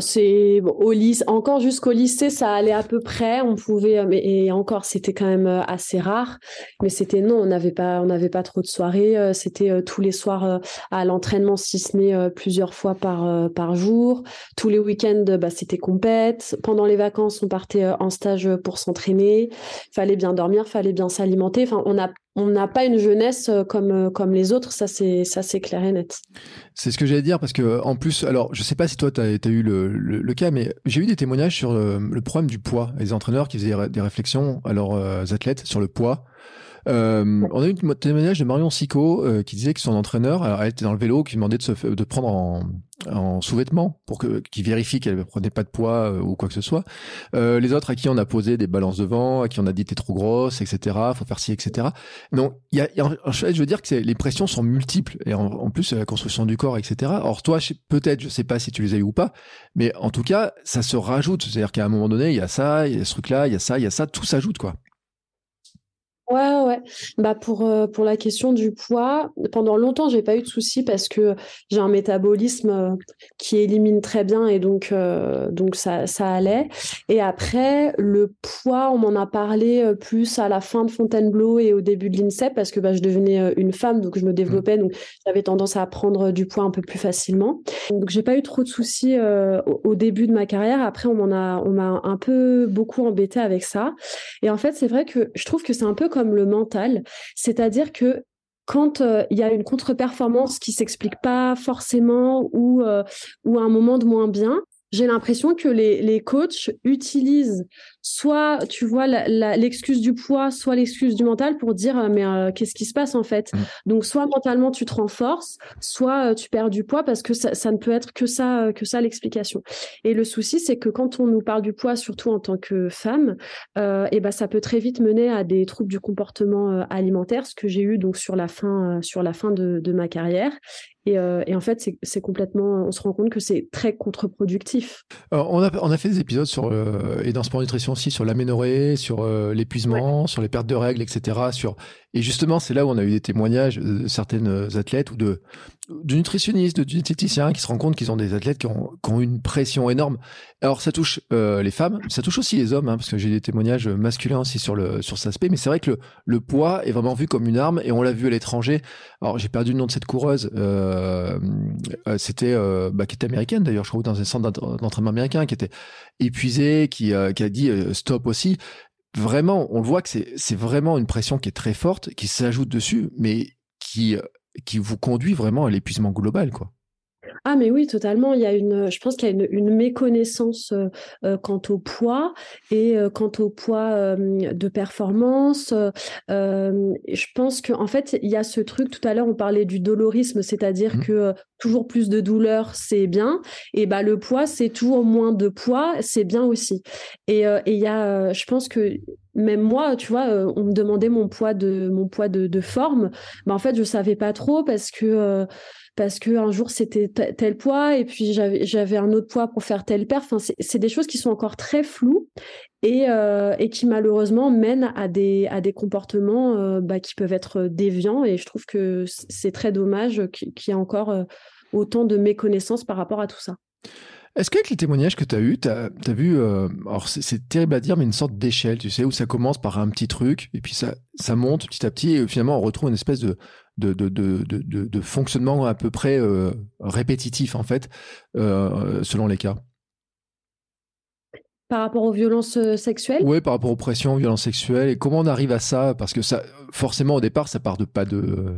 C'est au lycée, encore jusqu'au lycée, ça allait à peu près. On pouvait, euh, mais et encore, c'était quand même euh, assez rare. Mais c'était non, on n'avait pas, on n'avait pas trop de soirées. Euh, c'était tous les soirs à l'entraînement, si ce n'est plusieurs fois par par jour. Tous les week-ends, bah, c'était compète. Pendant les vacances, on partait en stage pour s'entraîner. Fallait bien dormir, fallait bien s'alimenter. Enfin, on a on n'a pas une jeunesse euh, comme, euh, comme les autres, ça c'est, ça c'est clair et net. C'est ce que j'allais dire parce que en plus, alors je sais pas si toi tu as, eu le, le, cas, mais j'ai eu des témoignages sur le, problème du poids. Les entraîneurs qui faisaient des réflexions à leurs euh, athlètes sur le poids. Euh, on a eu un témoignage de Marion Sico euh, qui disait que son entraîneur, alors elle était dans le vélo, qui demandait de, se, de prendre en, en sous-vêtements pour que qui vérifie qu'elle ne prenait pas de poids euh, ou quoi que ce soit. Euh, les autres à qui on a posé des balances de vent, à qui on a dit t'es trop grosse, etc. Faut faire ci, etc. Il y a, y a je veux dire que les pressions sont multiples et en, plus la construction du corps, etc. Or toi peut-être, je sais pas si tu les as eu ou pas, mais en tout cas ça se rajoute. C'est-à-dire qu'à un moment donné il y a ça, il y a ce truc-là, il y a ça, il y a ça, tout s'ajoute quoi. Ouais, ouais. Bah pour, euh, pour la question du poids, pendant longtemps, j'ai pas eu de soucis parce que j'ai un métabolisme euh, qui élimine très bien et donc, euh, donc ça, ça allait. Et après, le poids, on m'en a parlé plus à la fin de Fontainebleau et au début de l'INSEP parce que bah, je devenais une femme, donc je me mmh. développais, donc j'avais tendance à prendre du poids un peu plus facilement. Donc j'ai pas eu trop de soucis au, au, début de ma carrière. Après, on m'en a, on m'a un peu beaucoup embêté avec ça. Et en fait, c'est vrai que je trouve que c'est un peu comme le mental, c'est-à-dire que quand euh, il y a une contre-performance qui s'explique pas forcément ou, euh, ou un moment de moins bien, j'ai l'impression que les, les coachs utilisent soit tu vois l'excuse du poids, soit l'excuse du mental pour dire euh, mais euh, qu'est-ce qui se passe en fait? Mmh. Donc soit mentalement tu te renforces, soit euh, tu perds du poids parce que ça, ça, ne peut être que ça que ça l'explication. Et le souci c'est que quand on nous parle du poids, surtout en tant que femme, euh, et ben ça peut très vite mener à des troubles du comportement alimentaire, ce que j'ai eu donc sur la fin sur la fin de, de ma carrière. Et, euh, et, en fait, c'est complètement. On se rend compte que c'est très contre-productif. On a, on a fait des épisodes sur et dans Sport Nutrition aussi sur l'aménorrhée, sur euh, l'épuisement, sur les pertes de règles, etc. Sur et justement, c'est là où on a eu des témoignages de certaines athlètes ou de, de nutritionnistes, de diététiciens qui se rendent compte qu'ils ont des athlètes qui ont, qui ont, une pression énorme. Alors, ça touche euh, les femmes, ça touche aussi les hommes, hein, parce que j'ai des témoignages masculins aussi sur, le, sur cet aspect. Mais c'est vrai que le, le, poids est vraiment vu comme une arme et on l'a vu à l'étranger. Alors, j'ai perdu le nom de cette coureuse. Euh, euh C'était, euh, bah, qui était américaine d'ailleurs, je crois, dans un centre d'entraînement américain, qui était épuisée, qui, euh, qui a dit stop aussi vraiment, on le voit que c'est vraiment une pression qui est très forte, qui s'ajoute dessus, mais qui, qui vous conduit vraiment à l'épuisement global, quoi. Ah mais oui, totalement. Il y a une, je pense qu'il y a une, méconnaissance euh, euh, quant au poids et euh, quant au poids de performance. je pense qu'en fait, il y a ce truc. Tout à l'heure, on parlait du dolorisme, c'est-à-dire mmh. que toujours plus de douleur, c'est bien. Et bah le poids, c'est toujours moins de poids, c'est bien aussi. Et il y a, je pense que même moi, tu vois, on me demandait mon poids de mon poids de, de forme. Bah en fait, je savais pas trop parce que parce que un jour c'était tel poids et puis j'avais un autre poids pour faire tel perf. Enfin, c'est des choses qui sont encore très floues et, euh, qui malheureusement mènent à des, comportements euh, bah, qui peuvent être déviants. Et je trouve que c'est très dommage qu'il y ait encore euh, autant de méconnaissance par rapport à tout ça. Est-ce qu'avec les témoignages que tu as eus, tu as, vu, alors c'est terrible à dire, mais une sorte d'échelle, tu sais, où ça commence par un petit truc, et puis ça monte petit à petit, et finalement on retrouve une espèce de, de, de, de, de, fonctionnement à peu près euh, répétitif, en fait, euh, selon les cas. Par rapport aux violences euh, sexuelles? Oui, par rapport aux pressions, violences sexuelles. Et comment on arrive à ça? Parce que ça, forcément, au départ, ça part de pas de.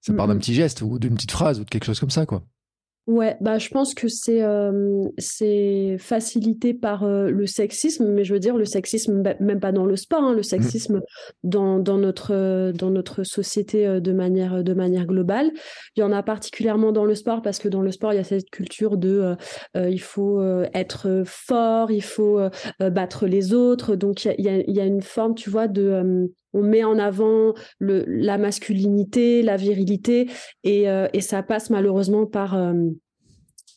Ça part d'un petit geste ou d'une petite phrase ou de quelque chose comme ça, quoi. Ouais, bah je pense que c'est euh, c'est facilité par euh, le sexisme, mais je veux dire le sexisme bah, même pas dans le sport, hein, le mmh. sexisme dans, dans notre dans notre société de manière de manière globale. Il y en a particulièrement dans le sport parce que dans le sport il y a cette culture de il faut être fort, il faut battre les autres, donc il y a, y a, une forme tu vois de on met en avant le, la masculinité, la virilité, et, euh, ça passe malheureusement par, euh,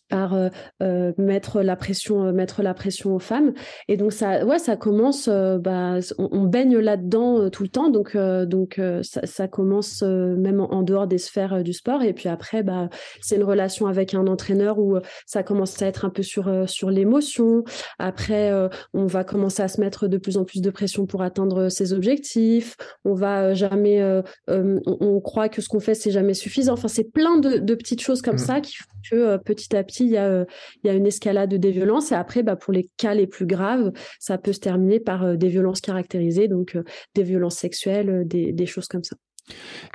par euh, euh, mettre la pression, mettre la pression aux femmes. Et donc ça, ouais, ça commence. bah, on, baigne là-dedans tout le temps, donc donc ça, commence même en, dehors des sphères du sport. Et puis après, bah, c'est une relation avec un entraîneur où ça commence à être un peu sur sur l'émotion. Après, on va commencer à se mettre de plus en plus de pression pour atteindre ses objectifs. On va jamais, on, croit que ce qu'on fait c'est jamais suffisant. Enfin, c'est plein de, petites choses comme mmh. ça qui font que petit à petit il y, a, euh, il y a une escalade des violences. Et après, bah, pour les cas les plus graves, ça peut se terminer par euh, des violences caractérisées, donc euh, des violences sexuelles, des, des choses comme ça.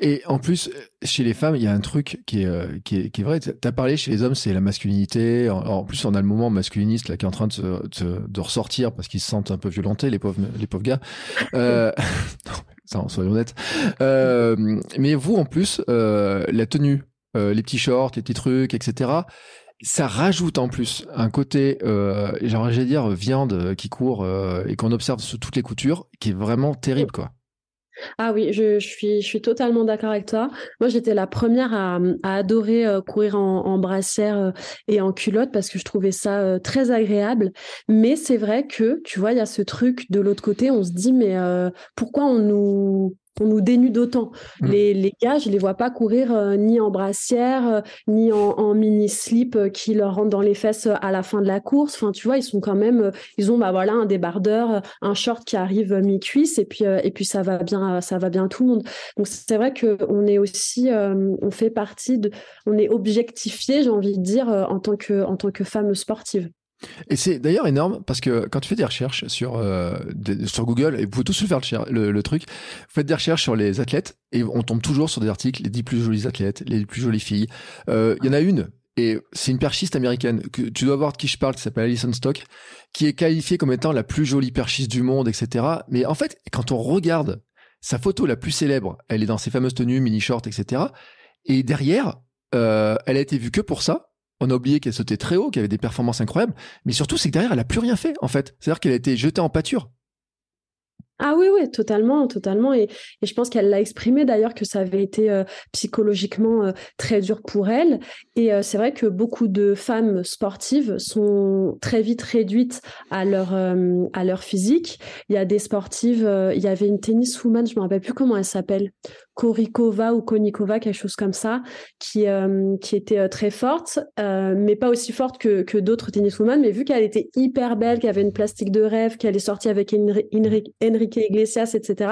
Et en plus, chez les femmes, il y a un truc qui est, qui est, qui est vrai. Tu as parlé chez les hommes, c'est la masculinité. En, plus, on a le moment masculiniste là, qui est en train de, ressortir parce qu'ils se sentent un peu violentés, les pauvres, les pauvres gars. Euh, non, soyons honnêtes. Euh, mais vous, en plus, euh, la tenue, les petits shorts, les petits trucs, etc ça rajoute en plus un côté, euh, j'aimerais dire, viande qui court euh, et qu'on observe sous toutes les coutures, qui est vraiment terrible, quoi. Ah oui, je, suis, totalement d'accord avec toi. Moi, j'étais la première à, adorer euh, courir en, brassière euh, et en culotte parce que je trouvais ça très agréable. Mais c'est vrai que, tu vois, il y a ce truc de l'autre côté, on se dit, mais pourquoi on nous on nous dénude autant. Mm. Les, les, gars, je les vois pas courir euh, ni en brassière, euh, ni en, mini slip euh, qui leur rentrent dans les fesses à la fin de la course. Enfin, tu vois, ils sont quand même, ils ont bah voilà un débardeur, un short qui arrive mi cuisse et puis et puis ça va bien, ça va bien tout le monde. Donc c'est vrai que on est aussi, on fait partie de, on est objectifié, j'ai envie de dire, en tant que en tant que femme sportive. Et c'est d'ailleurs énorme parce que quand tu fais des recherches sur, euh, sur Google, et vous pouvez tous faire le, le, truc, vous faites des recherches sur les athlètes et on tombe toujours sur des articles, les 10 plus jolies athlètes, les plus jolies filles. Euh, il y en a une, et c'est une perchiste américaine, que tu dois voir de qui je parle, qui s'appelle Alison Stock, qui est qualifiée comme étant la plus jolie perchiste du monde, etc. Mais en fait, quand on regarde sa photo la plus célèbre, elle est dans ses fameuses tenues, mini-shorts, etc. Et derrière, euh, elle a été vue que pour ça on a oublié qu'elle sautait très haut, qu'elle avait des performances incroyables, mais surtout c'est que derrière elle a plus rien fait en fait. C'est-à-dire qu'elle a été jetée en pâture. Ah oui, oui, totalement, totalement. Et, je pense qu'elle l'a exprimé d'ailleurs que ça avait été euh, psychologiquement euh, très dur pour elle. Et euh, c'est vrai que beaucoup de femmes sportives sont très vite réduites à leur, leur physique. Il y a des sportives, il y avait une tenniswoman, je me rappelle plus comment elle s'appelle, Korikova ou Konikova, quelque chose comme ça, qui, euh, qui était euh, très forte, euh, mais pas aussi forte que, que d'autres tenniswomen. Mais vu qu'elle était hyper belle, qu'elle avait une plastique de rêve, qu'elle est sortie avec Enrique Iglesias, etc.,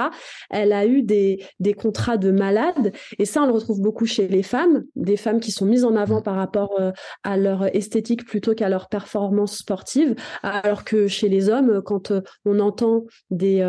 elle a eu des, des contrats de malade. Et ça, on le retrouve beaucoup chez les femmes, des femmes qui sont mises en avant par rapport à leur esthétique plutôt qu'à leur performance sportive. Alors que chez les hommes, quand on entend des,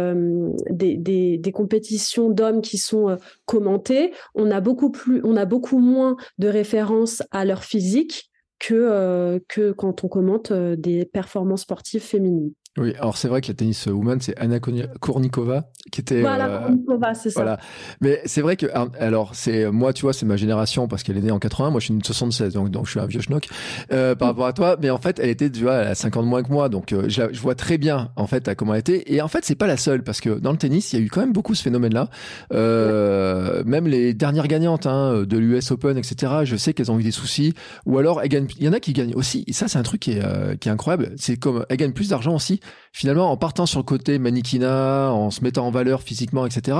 des, des, des compétitions d'hommes qui sont commenter, on a beaucoup plus, on a beaucoup moins de références à leur physique que, euh, que quand on commente euh, des performances sportives féminines. Oui, alors c'est vrai que la tennis woman, c'est Anna Kournikova qui était. Voilà, euh, Kournikova, c'est ça. Voilà. Mais c'est vrai que, alors, c'est moi, tu vois, c'est ma génération parce qu'elle est née en 80, moi je suis une 76, donc, donc je suis un vieux schnock euh, par rapport à toi. Mais en fait, elle était, tu vois, elle a 50 moins que moi, donc euh, je, je, vois très bien en fait à comment elle était. Et en fait, c'est pas la seule parce que dans le tennis, il y a eu quand même beaucoup ce phénomène-là. Euh, même les dernières gagnantes hein, de l'US Open, etc. Je sais qu'elles ont eu des soucis. Ou alors, elles gagnent. Il y en a qui gagnent aussi. Et ça, c'est un truc qui est, euh, qui est incroyable. C'est comme elles gagnent plus d'argent aussi finalement en partant sur le côté mannequinat, en se mettant en valeur physiquement, etc.,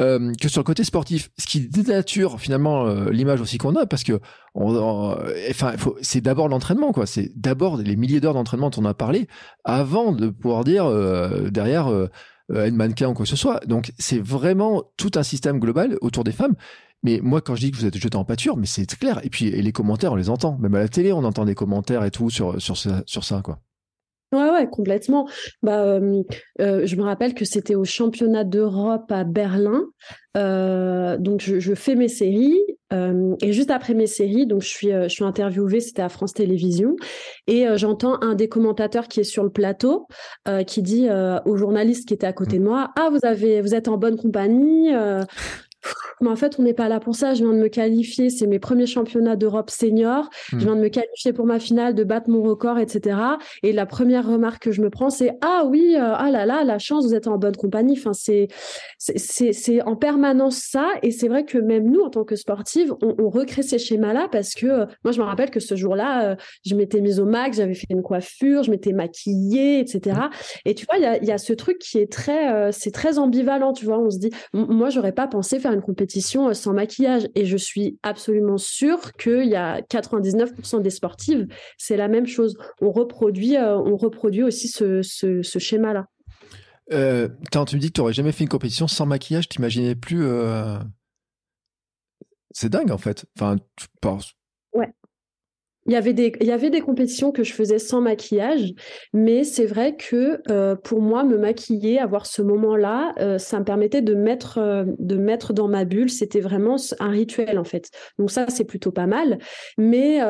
euh, que sur le côté sportif, ce qui dénature finalement euh, l'image aussi qu'on a, parce que enfin, c'est d'abord l'entraînement, quoi. C'est d'abord les milliers d'heures d'entraînement dont on a parlé avant de pouvoir dire euh, derrière être mannequin ou quoi que ce soit. Donc c'est vraiment tout un système global autour des femmes. Mais moi, quand je dis que vous êtes jeté en pâture, mais c'est clair. Et puis, les commentaires, on les entend. Même à la télé, on entend des commentaires et tout sur, sur, sur ça, quoi. Ouais, ouais, complètement. Bah, euh, euh, je me rappelle que c'était au championnat d'Europe à Berlin. Euh, donc, je, fais mes séries. et juste après mes séries, donc je suis, je suis interviewée, c'était à France Télévisions. Et j'entends un des commentateurs qui est sur le plateau qui dit au journaliste qui était à côté de moi Ah, vous, avez, vous êtes en bonne compagnie mais en fait, on n'est pas là pour ça. Je viens de me qualifier. C'est mes premiers championnats d'Europe senior. Je hmm. viens de me qualifier pour ma finale, de battre mon record, etc. Et la première remarque que je me prends, c'est ah oui, euh, ah là là, la chance, vous êtes en bonne compagnie. Enfin, c'est c'est en permanence ça. Et c'est vrai que même nous, en tant que sportive, on, on recrée ces schémas-là parce que euh, moi, je me rappelle que ce jour-là, euh, je m'étais mise au max, j'avais fait une coiffure, je m'étais maquillée, etc. Et tu vois, il y a, y a, ce truc qui est très, c'est très ambivalent. Tu vois, on se dit, moi, j'aurais pas pensé faire une compétition sans maquillage. Et je suis absolument sûre qu'il y a 99% des sportives, c'est la même chose. On reproduit, on reproduit aussi ce, ce, ce schéma-là. Euh, tu me dis que tu n'aurais jamais fait une compétition sans maquillage, t'imaginais plus. Euh, c'est dingue en fait. Enfin, tu penses. Ouais. Il y, avait des, il y avait des compétitions que je faisais sans maquillage, mais c'est vrai que euh, pour moi, me maquiller, avoir ce moment-là, euh, ça me permettait de mettre, de mettre dans ma bulle. C'était vraiment un rituel en fait. Donc ça, c'est plutôt pas mal. Mais,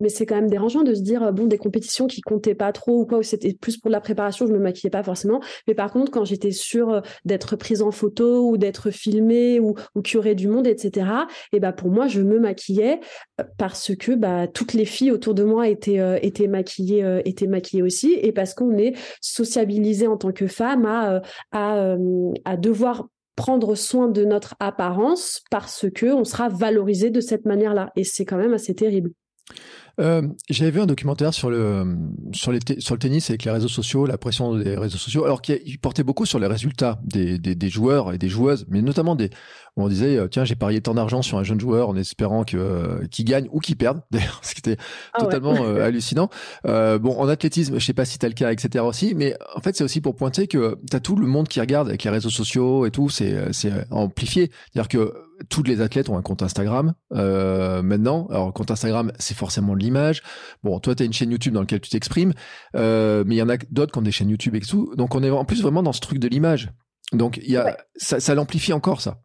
mais c'est quand même dérangeant de se dire bon des compétitions qui comptaient pas trop ou quoi où c'était plus pour la préparation je me maquillais pas forcément. Mais par contre quand j'étais sûre euh, d'être prise en photo ou d'être filmée ou, ou qu'il y aurait du monde etc et bah pour moi je me maquillais euh, parce que bah toutes les filles autour de moi étaient euh, étaient maquillées étaient maquillées aussi. Et parce qu'on est sociabilisé en tant que femme à à, à devoir prendre soin de notre apparence parce que on sera valorisé de cette manière-là. Et c'est quand même assez terrible. Euh, j'avais vu un documentaire sur le, sur, les sur le tennis avec les réseaux sociaux, la pression des réseaux sociaux, alors qu'il portait beaucoup sur les résultats des, des, des, joueurs et des joueuses, mais notamment des. On disait, euh, tiens, j'ai parié tant d'argent sur un jeune joueur en espérant qu'il euh, gagne ou qu'il perde, d'ailleurs, ce qui était ah totalement euh, hallucinant. bon, en athlétisme, je sais pas si t'as le cas, etc. aussi, mais en fait, c'est aussi pour pointer que t'as tout le monde qui regarde avec les réseaux sociaux et tout, c'est amplifié. C'est-à-dire que tous les athlètes ont un compte Instagram euh, maintenant. Alors, compte Instagram, c'est forcément de l'image. Bon, toi, tu as une chaîne YouTube dans laquelle tu t'exprimes, euh, mais il y en a d'autres qui ont des chaînes YouTube et tout. Donc, on est en plus vraiment dans ce truc de l'image. Donc, il y a, ça, ça l'amplifie encore, ça.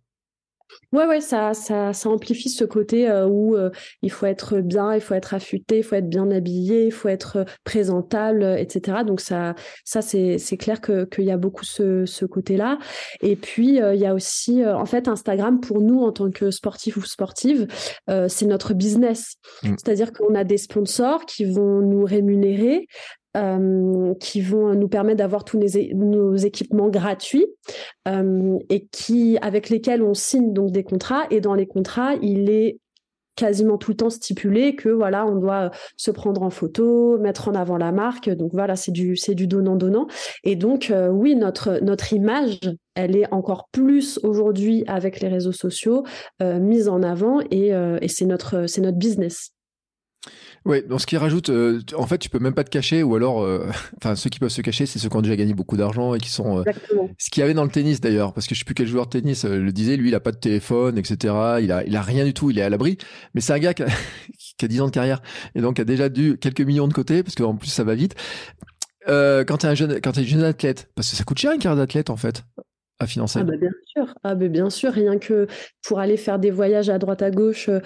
Ouais, ouais, ça, ça, ça amplifie ce côté euh, où euh, il faut être bien, il faut être affûté, il faut être bien habillé, il faut être euh, présentable, etc. Donc ça, ça c'est, c'est clair que qu'il y a beaucoup ce, ce côté-là. Et puis il y a aussi, en fait, Instagram pour nous en tant que sportifs ou sportives, c'est notre business. Mmh. C'est-à-dire qu'on a des sponsors qui vont nous rémunérer euh, qui vont nous permettre d'avoir tous nos, équipements gratuits euh, et qui avec lesquels on signe donc des contrats. Et dans les contrats il est quasiment tout le temps stipulé que voilà on doit se prendre en photo mettre en avant la marque. Donc voilà c'est du du donnant donnant et donc euh, oui notre notre image elle est encore plus aujourd'hui avec les réseaux sociaux mise en avant. Et, et c'est notre c'est notre business oui, donc ce qui rajoute, euh, en fait, tu peux même pas te cacher, ou alors, euh, enfin, ceux qui peuvent se cacher, c'est ceux qui ont déjà gagné beaucoup d'argent et qui sont. Euh, ce qu'il y avait dans le tennis d'ailleurs, parce que je sais plus quel joueur de tennis le disait, lui, il a pas de téléphone, etc. Il a, il a rien du tout, il est à l'abri. Mais c'est un gars qui a, qui a 10 ans de carrière et donc a déjà dû quelques millions de côté, parce qu'en plus ça va vite. quand t'es un jeune, quand t'es un jeune athlète, parce que ça coûte cher une carrière d'athlète en fait à financer. Ah bah bien sûr, ah bien sûr, rien que pour aller faire des voyages à droite à gauche, euh,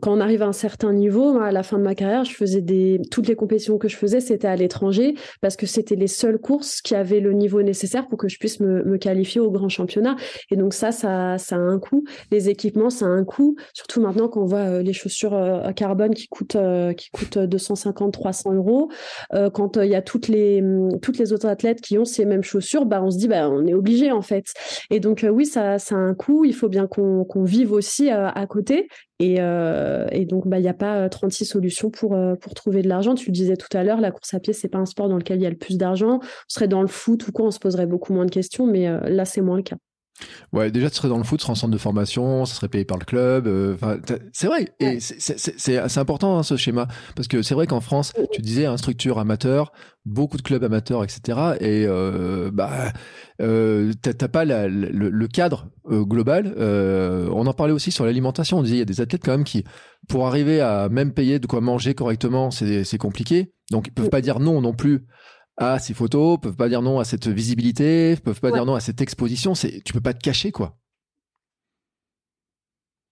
quand on arrive à un certain niveau, à la fin de ma carrière, je faisais des toutes les compétitions que je faisais, c'était à l'étranger parce que c'était les seules courses qui avaient le niveau nécessaire pour que je puisse me, qualifier au grand championnat. Et donc ça, ça, ça a un coût. Les équipements, ça a un coût. Surtout maintenant qu'on voit euh, les chaussures euh, à carbone qui coûtent qui coûtent 250, 300 euros. Quand il y a toutes les toutes les autres athlètes qui ont ces mêmes chaussures, bah on se dit bah on est obligé en fait. Et donc, euh, oui, ça, a un coût. Il faut bien qu'on vive aussi euh, à côté. Et, euh, donc, bah, il n'y a pas 36 solutions pour, pour trouver de l'argent. Tu le disais tout à l'heure, la course à pied, c'est pas un sport dans lequel il y a le plus d'argent. On serait dans le foot ou quoi, on se poserait beaucoup moins de questions, mais là, c'est moins le cas. Ouais, déjà, tu serais dans le foot, tu serais en centre de formation, ça serait payé par le club. Euh, c'est vrai, et c'est important hein, ce schéma, parce que c'est vrai qu'en France, tu disais, hein, structure amateur, beaucoup de clubs amateurs, etc. Et euh, bah, euh, t'as pas le, cadre euh, global. on en parlait aussi sur l'alimentation. On disait, il y a des athlètes quand même qui, pour arriver à même payer de quoi manger correctement, c'est compliqué. Donc, ils peuvent pas dire non non plus à ces photos, peuvent pas dire non à cette visibilité, peuvent pas dire non à cette exposition. C'est, tu peux pas te cacher, quoi.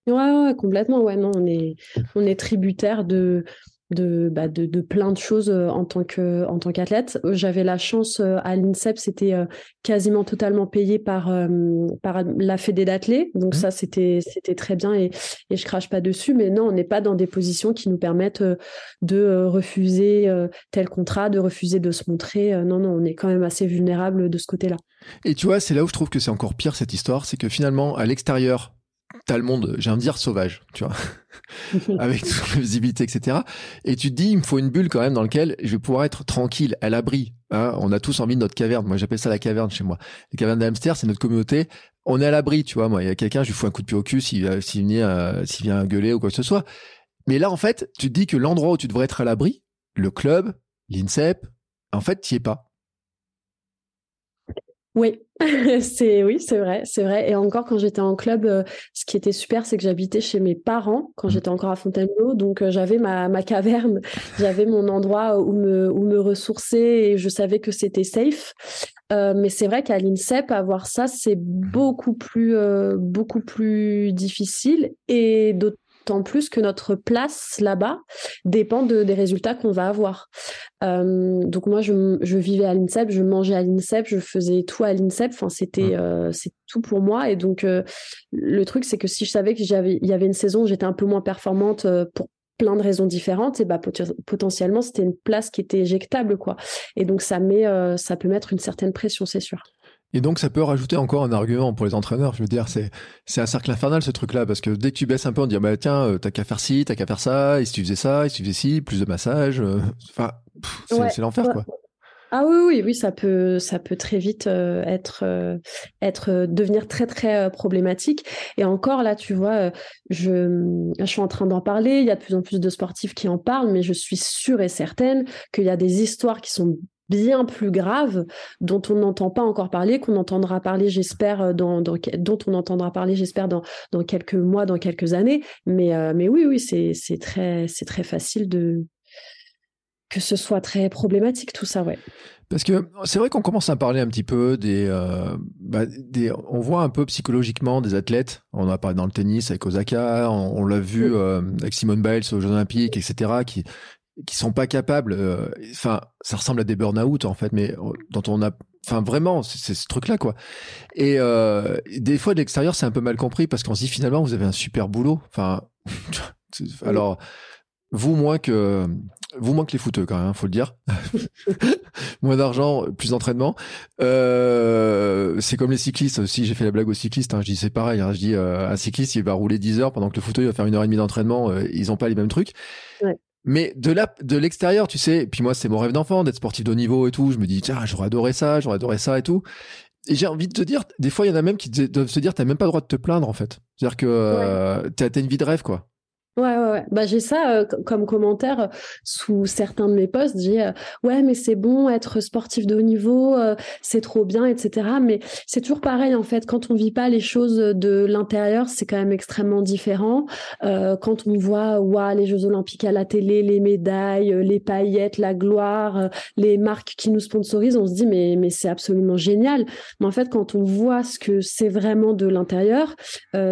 Ouais, ouais, complètement. Ouais, non, on est, on est tributaire de, de, bah, de, de, plein de choses euh, en tant que en tant qu'athlète. J'avais la chance euh, à l'INSEP, c'était euh, quasiment totalement payé par par la fédé d'athlètes, donc mmh. ça c'était c'était très bien et et je crache pas dessus. Mais non, on n'est pas dans des positions qui nous permettent de refuser tel contrat, de refuser de se montrer. Non non, on est quand même assez vulnérable de ce côté-là. Et tu vois, c'est là où je trouve que c'est encore pire cette histoire, c'est que finalement à l'extérieur t'as le monde, j'ai envie de dire sauvage, tu vois, avec toute la visibilité, etc. Et tu te dis, il me faut une bulle quand même dans laquelle je vais pouvoir être tranquille, à l'abri. Hein. On a tous envie de notre caverne. Moi, j'appelle ça la caverne chez moi. Les cavernes d'hamster, c'est notre communauté. On est à l'abri, tu vois. Moi, il y a quelqu'un, je lui fous un coup de pied au cul s'il vient, euh, s'il vient gueuler ou quoi que ce soit. Mais là, en fait, tu te dis que l'endroit où tu devrais être à l'abri, le club, l'INSEP, en fait, tu es pas. Oui, c'est oui, c'est vrai, c'est vrai. Et encore quand j'étais en club, euh, ce qui était super, c'est que j'habitais chez mes parents quand mmh. j'étais encore à Fontainebleau, donc euh, j'avais ma, ma caverne, j'avais mon endroit où me où me ressourcer et je savais que c'était safe. Euh, mais c'est vrai qu'à l'INSEP, avoir ça, c'est beaucoup plus beaucoup plus difficile et d'autant tant plus que notre place là-bas dépend de, des résultats qu'on va avoir. Euh, donc moi, je, je, vivais à l'INSEP, je mangeais à l'INSEP, je faisais tout à l'INSEP. Enfin, c'était mmh. euh, c'est tout pour moi. Et donc euh, le truc, c'est que si je savais qu'il y avait une saison où j'étais un peu moins performante pour plein de raisons différentes, et bah potentiellement c'était une place qui était éjectable quoi. Et donc ça met ça peut mettre une certaine pression, c'est sûr. Et donc, ça peut rajouter encore un argument pour les entraîneurs. Je veux dire, c'est, c'est un cercle infernal, ce truc-là, parce que dès que tu baisses un peu, on dit, bah, tiens, euh, t'as qu'à faire ci, t'as qu'à faire ça, et si tu faisais ça, et si tu faisais ci, plus de massage, euh, enfin, c'est, l'enfer, quoi. Ah oui, oui, oui, ça peut, ça peut très vite euh, être, être, devenir très, très problématique. Et encore là, tu vois, je, je suis en train d'en parler. Il y a de plus en plus de sportifs qui en parlent, mais je suis sûre et certaine qu'il y a des histoires qui sont bien plus graves dont on n'entend pas encore parler, qu'on entendra parler, j'espère, euh, dans, dont on entendra parler, j'espère, dans, dans quelques mois, dans quelques années. Mais, euh, mais oui, oui, c'est très, c'est très facile de que ce soit très problématique tout ça, ouais. Parce que c'est vrai qu'on commence à parler un petit peu des, euh, bah, des, on voit un peu psychologiquement des athlètes. On en a parlé dans le tennis avec Osaka, on, l'a vu avec Simone Biles aux Jeux Olympiques, etc. Qui, qui sont pas capables. Euh, enfin, ça ressemble à des burn-out en fait, mais euh, dont on a, enfin vraiment, c'est ce truc-là quoi. Et euh, des fois de l'extérieur, c'est un peu mal compris parce qu'on se dit finalement vous avez un super boulot. Enfin, alors vous moins que vous moins que les footeux quand même, faut le dire. moins d'argent, plus d'entraînement. Euh, c'est comme les cyclistes aussi. J'ai fait la blague aux cyclistes. Hein, je dis c'est pareil. Hein, je dis euh, un cycliste il va rouler 10 heures pendant que le footeux il va faire une heure et demie d'entraînement. ils ont pas les mêmes trucs. Ouais. Mais de là, de l'extérieur, tu sais, puis moi, c'est mon rêve d'enfant d'être sportif de haut niveau et tout. Je me dis, tiens, j'aurais adoré ça, j'aurais adoré ça et tout. Et j'ai envie de te dire, des fois, il y en a même qui doivent se dire, t'as même pas le droit de te plaindre, en fait. C'est-à-dire que euh, t'as une vie de rêve, quoi. Ouais, ouais. Bah, j'ai ça euh, comme commentaire euh, sous certains de mes posts. J'ai euh, ouais, mais c'est bon, être sportif de haut niveau, c'est trop bien, etc. Mais c'est toujours pareil en fait. Quand on vit pas les choses de l'intérieur, c'est quand même extrêmement différent. quand on voit ouais, les Jeux Olympiques à la télé, les médailles, les paillettes, la gloire, les marques qui nous sponsorisent, on se dit mais mais c'est absolument génial. Mais en fait, quand on voit ce que c'est vraiment de l'intérieur,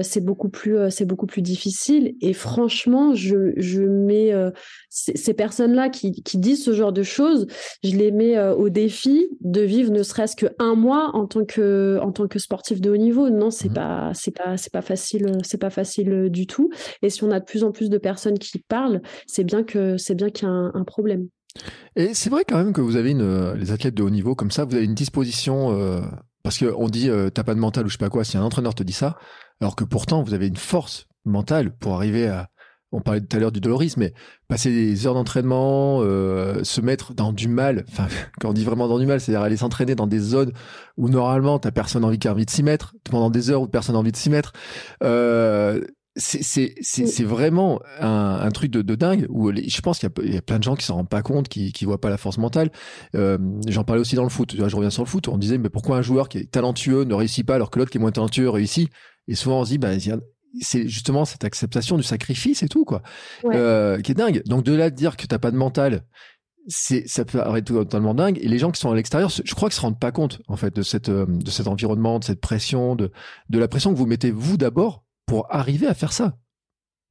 c'est beaucoup plus c'est beaucoup plus difficile. Et franchement franchement, je, mets euh, ces, personnes-là qui, disent ce genre de choses, je les mets euh, au défi de vivre ne serait-ce qu'un mois en tant que en tant que sportif de haut niveau. Non, c'est mmh pas c'est pas c'est pas facile c'est pas facile euh, du tout. Et si on a de plus en plus de personnes qui parlent, c'est bien que c'est bien qu'il y a un, problème. Et c'est vrai quand même que vous avez une, les athlètes de haut niveau comme ça, vous avez une disposition parce qu'on dit t'as pas de mental ou je sais pas quoi. Si un entraîneur te dit ça, alors que pourtant vous avez une force mentale pour arriver à, on parlait tout à l'heure du dolorisme, mais passer des heures d'entraînement, euh, se mettre dans du mal, enfin, quand on dit vraiment dans du mal, c'est-à-dire aller s'entraîner dans des zones où normalement t'as personne envie qui a envie de s'y mettre, pendant des heures où personne n'a envie de s'y mettre. Euh, c'est vraiment un, un truc de, de, dingue où je pense qu'il y, y, a plein de gens qui s'en rendent pas compte, qui, qui voient pas la force mentale. Euh, J'en parlais aussi dans le foot. Je reviens sur le foot. On disait mais pourquoi un joueur qui est talentueux ne réussit pas alors que l'autre qui est moins talentueux réussit? Et souvent on se dit bah c'est justement cette acceptation du sacrifice et tout quoi. Euh, qui est dingue. Donc de là de dire que t'as pas de mental c'est ça peut être totalement dingue. Et les gens qui sont à l'extérieur je crois qu'ils se rendent pas compte en fait de cette euh, de cet environnement de cette pression de de la pression que vous mettez vous d'abord pour arriver à faire ça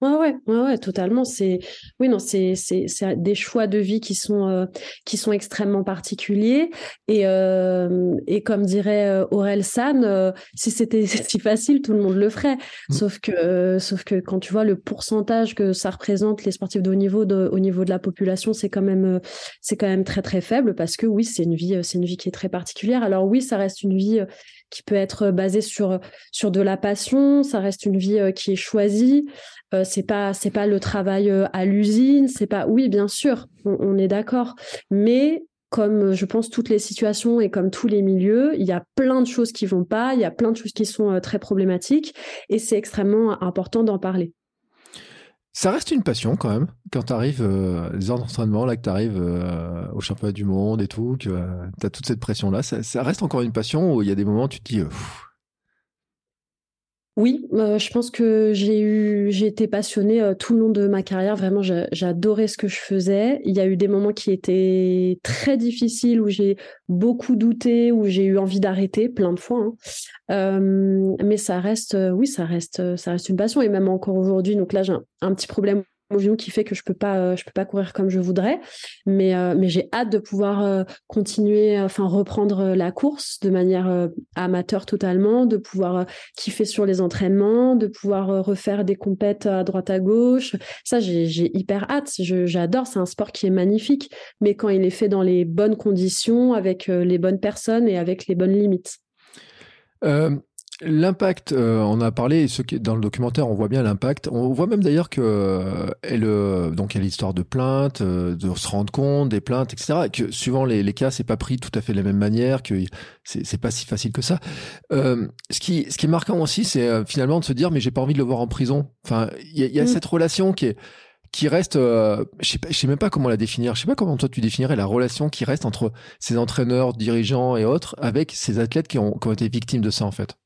Ouais, ouais, ouais, ouais, totalement. C'est, oui, non, c'est, c'est, c'est des choix de vie qui sont, euh, qui sont extrêmement particuliers. Et, euh, et comme dirait euh, Aurel San, si c'était si facile, tout le monde le ferait. Mmh. Sauf que, sauf que quand tu vois le pourcentage que ça représente les sportifs de haut niveau de, au niveau de la population, c'est quand même, c'est quand même très très faible parce que oui, c'est une vie, c'est une vie qui est très particulière. Alors oui, ça reste une vie qui peut être basée sur sur de la passion. Ça reste une vie qui est choisie. Euh, c'est pas c'est pas le travail euh, à l'usine, c'est pas oui bien sûr, on, est d'accord, mais comme euh, je pense toutes les situations et comme tous les milieux, il y a plein de choses qui vont pas, il y a plein de choses qui sont très problématiques et c'est extrêmement important d'en parler. Ça reste une passion quand même, quand tu arrives euh, heures d'entraînement, là que tu arrives au championnat du monde et tout, que tu as toute cette pression-là, ça, reste encore une passion où il y a des moments où tu te dis, oui, euh, je pense que j'ai été passionnée euh, tout le long de ma carrière. Vraiment, j'adorais ce que je faisais. Il y a eu des moments qui étaient très difficiles où j'ai beaucoup douté, où j'ai eu envie d'arrêter plein de fois. Hein. Euh, mais ça reste, oui, ça reste, ça reste une passion et même encore aujourd'hui. Donc là, j'ai un petit problème mon genou qui fait que je peux pas euh, je peux pas courir comme je voudrais. Mais euh, mais j'ai hâte de pouvoir euh, continuer enfin reprendre la course de manière amateur totalement de pouvoir kiffer sur les entraînements de pouvoir refaire des compètes à droite à gauche. Ça j'ai hyper hâte. J'adore. C'est un sport qui est magnifique mais quand il est fait dans les bonnes conditions avec les bonnes personnes et avec les bonnes limites L'impact, euh, on a parlé, ce qui, dans le documentaire, on voit bien l'impact. On voit même d'ailleurs que euh, elle, euh, donc il y a l'histoire de plaintes, de se rendre compte des plaintes, etc. Et que suivant les, les cas, c'est pas pris tout à fait de la même manière, que c'est pas si facile que ça. ce qui, ce qui est marquant aussi, c'est finalement de se dire, mais j'ai pas envie de le voir en prison. Enfin, il y a, y a mm. cette relation qui est qui reste, je sais, pas, je sais même pas comment la définir. Je sais pas comment toi tu définirais la relation qui reste entre ces entraîneurs, dirigeants et autres avec ces athlètes qui ont, qui ont été victimes de ça en fait.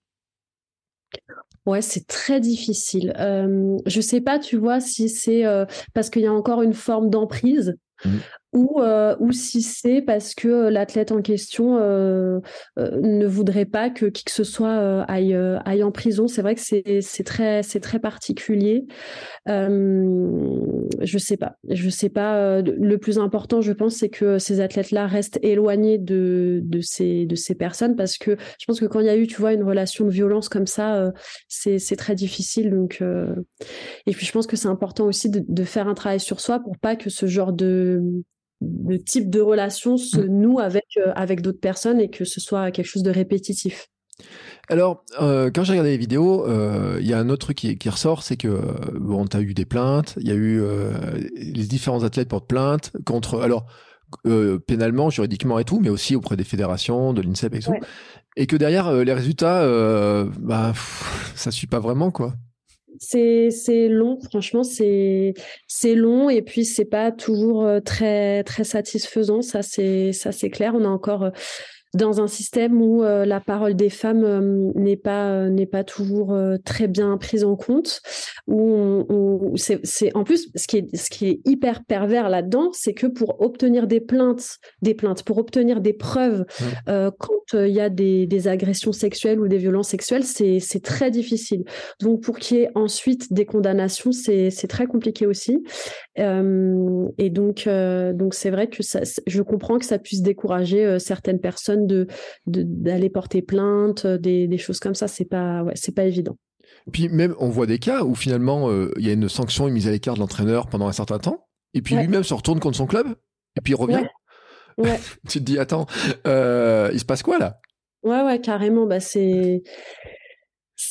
Ouais, c'est très difficile. Euh, je sais pas, tu vois, si c'est euh, parce qu'il y a encore une forme d'emprise mmh ou, euh, ou si c'est parce que euh, l'athlète en question euh, ne voudrait pas que qui que ce soit aille, aille en prison. C'est vrai que c'est très, très particulier. je sais pas. Je sais pas. Le plus important, je pense, c'est que ces athlètes-là restent éloignés de, de, ces, de ces personnes parce que je pense que quand il y a eu, tu vois, une relation de violence comme ça, c'est très difficile. Donc, Et puis, je pense que c'est important aussi de, de faire un travail sur soi pour pas que ce genre de le type de relation se mm. noue avec, euh, avec d'autres personnes et que ce soit quelque chose de répétitif. Alors, euh, quand j'ai regardé les vidéos, euh, il y a un autre truc qui, qui ressort, c'est que bon, tu as eu des plaintes, il y a eu les différents athlètes portent plainte contre, alors pénalement, juridiquement et tout, mais aussi auprès des fédérations, de l'INSEP et tout, et que derrière les résultats, bah, ça suit pas vraiment quoi c'est long, franchement, c'est c'est long et puis c'est pas toujours euh, très très satisfaisant. Ça c'est ça c'est clair. On a encore euh, dans un système où euh, la parole des femmes euh, n'est pas euh, n'est pas toujours très bien prise en compte où, c'est en plus ce qui est ce qui est hyper pervers là-dedans c'est que pour obtenir des plaintes des plaintes pour obtenir des preuves mmh. quand il y a des, des, agressions sexuelles ou des violences sexuelles c'est c'est très difficile donc pour qu'il y ait ensuite des condamnations c'est c'est très compliqué aussi et donc donc c'est vrai que ça, je comprends que ça puisse décourager certaines personnes de d'aller porter plainte, euh, des, choses comme ça. C'est pas, ouais, c'est pas évident. Puis même, on voit des cas où finalement, euh, il y a une sanction, une mise à l'écart de l'entraîneur pendant un certain temps, et puis lui-même se retourne contre son club, et puis il revient. Ouais. tu te dis, attends, euh, il se passe quoi là? Ouais, ouais, carrément. Bah, c'est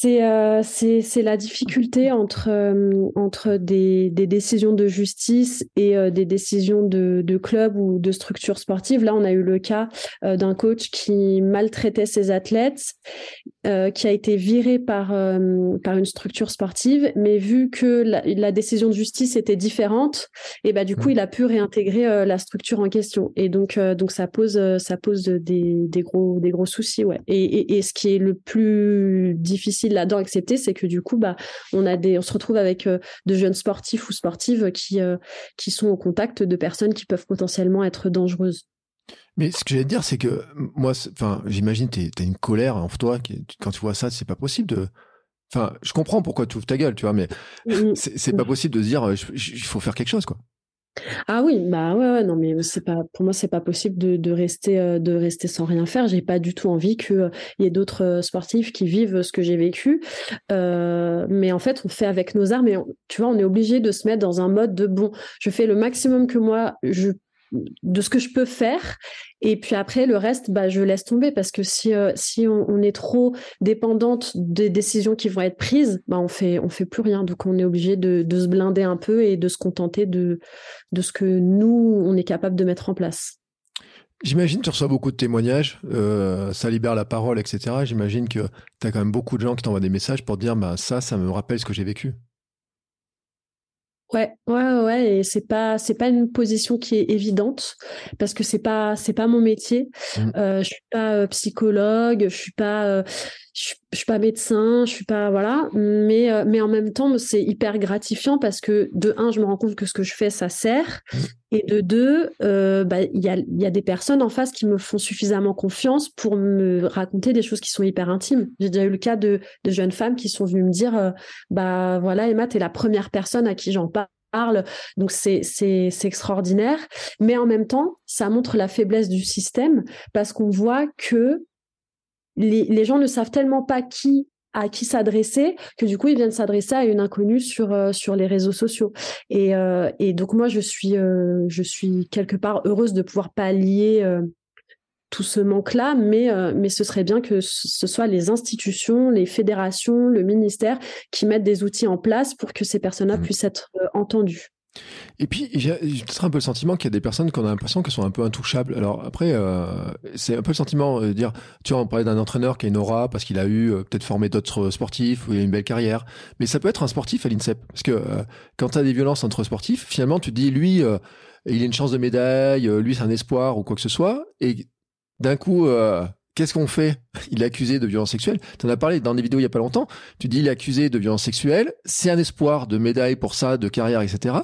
euh, c'est la difficulté entre, euh, entre des, des, décisions de justice et euh, des décisions de, de club ou de structures sportives. Là, on a eu le cas d'un coach qui maltraitait ses athlètes, qui a été viré par, par une structure sportive, mais vu que la, décision de justice était différente, et bah, du coup, mmh. il a pu réintégrer la structure en question. Et donc, donc ça pose, ça pose des, des, gros, des gros soucis. Ouais. Et, et, et ce qui est le plus difficile là-dedans accepter, c'est que du coup, bah, on a des, on se retrouve avec euh, de jeunes sportifs ou sportives qui, euh, qui sont au contact de personnes qui peuvent potentiellement être dangereuses. Mais ce que j'allais te dire, c'est que moi, enfin, j'imagine tu as une colère en toi. Quand tu vois ça, c'est pas possible de. Enfin, je comprends pourquoi tu ouvres ta gueule, tu vois, mais mm. c'est pas possible de se dire, il faut faire quelque chose, quoi. Ah oui, bah ouais, non, mais c'est pas, pour moi, c'est pas possible de, rester, euh, de rester sans rien faire. J'ai pas du tout envie qu'il euh, y ait d'autres euh, sportifs qui vivent ce que j'ai vécu. mais en fait, on fait avec nos armes et tu vois, on est obligé de se mettre dans un mode de bon, je fais le maximum que moi, je de ce que je peux faire. Et puis après, le reste, bah, je laisse tomber parce que si, euh, si on, est trop dépendante des décisions qui vont être prises, bah, on fait, on fait plus rien. Donc, on est obligé de, se blinder un peu et de se contenter de, de ce que nous, on est capable de mettre en place. J'imagine que tu reçois beaucoup de témoignages, euh, ça libère la parole, etc. J'imagine que tu as quand même beaucoup de gens qui t'envoient des messages pour dire bah, ça, ça me rappelle ce que j'ai vécu. Ouais, ouais, ouais, et c'est pas, c'est pas une position qui est évidente parce que c'est pas, c'est pas mon métier. Mmh. Euh, je suis pas euh, psychologue, je suis pas, euh, je, suis pas médecin, je suis pas, voilà, mais, euh, mais en même temps, c'est hyper gratifiant parce que de un, je me rends compte que ce que je fais, ça sert, mmh. et de deux, bah, il y a, y a des personnes en face qui me font suffisamment confiance pour me raconter des choses qui sont hyper intimes. J'ai déjà eu le cas de, de jeunes femmes qui sont venues me dire, bah voilà, Emma, tu es la première personne à qui j'en parle parle. Donc c'est extraordinaire. Mais en même temps, ça montre la faiblesse du système parce qu'on voit que les, gens ne savent tellement pas qui à qui s'adresser que du coup ils viennent s'adresser à une inconnue sur euh, sur les réseaux sociaux et, euh, et donc moi je suis euh, je suis quelque part heureuse de pouvoir pallier tout ce manque-là, mais, euh, mais ce serait bien que ce soit les institutions, les fédérations, le ministère qui mettent des outils en place pour que ces personnes-là mmh. puissent être euh, entendues. Et puis, j'ai peut-être un peu le sentiment qu'il y a des personnes qu'on a l'impression qu'elles sont un peu intouchables. Alors après, euh, c'est un peu le sentiment de dire, tu vois, on parlait d'un entraîneur qui a une aura parce qu'il a eu peut-être formé d'autres sportifs ou il a une belle carrière. Mais ça peut être un sportif à l'INSEP. Parce que quand tu as des violences entre sportifs, finalement, tu te dis, lui, il a une chance de médaille, lui, c'est un espoir ou quoi que ce soit. Et d'un coup, euh, qu'est-ce qu'on fait? Il est accusé de violence sexuelle. Tu en as parlé dans des vidéos il y a pas longtemps. Tu dis il est accusé de violence sexuelle. C'est un espoir de médaille pour ça, de carrière, etc.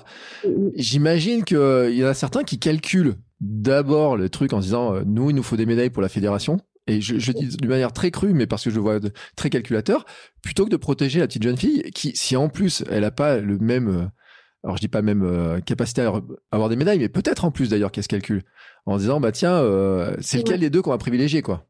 J'imagine qu'il euh, y en a certains qui calculent d'abord le truc en se disant euh, nous, il nous faut des médailles pour la fédération. Et je, je dis d'une manière très crue, mais parce que je vois très calculateur, plutôt que de protéger la petite jeune fille qui, si en plus elle n'a pas le même alors je dis pas même euh, capacité à avoir des médailles, mais peut-être en plus d'ailleurs qu'elle se calcule, en disant bah tiens, euh, c'est lequel des deux qu'on va privilégier quoi?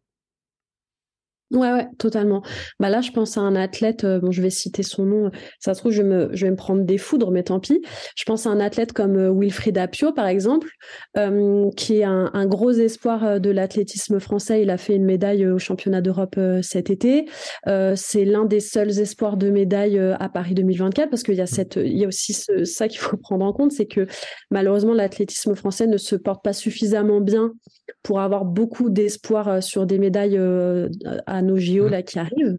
Ouais, ouais, totalement. Bah là, je pense à un athlète, euh, bon, je vais citer son nom, ça se trouve, je, me, je vais me prendre des foudres, mais tant pis. Je pense à un athlète comme euh, Wilfried Apio, par exemple, euh, qui est un, un, gros espoir de l'athlétisme français. Il a fait une médaille au championnat d'Europe cet été. c'est l'un des seuls espoirs de médaille à Paris 2024, parce qu'il y a, mmh. cette, il y a aussi ce, ça qu'il faut prendre en compte, c'est que malheureusement, l'athlétisme français ne se porte pas suffisamment bien pour avoir beaucoup d'espoir sur des médailles à nos JO mmh. là qui arrivent.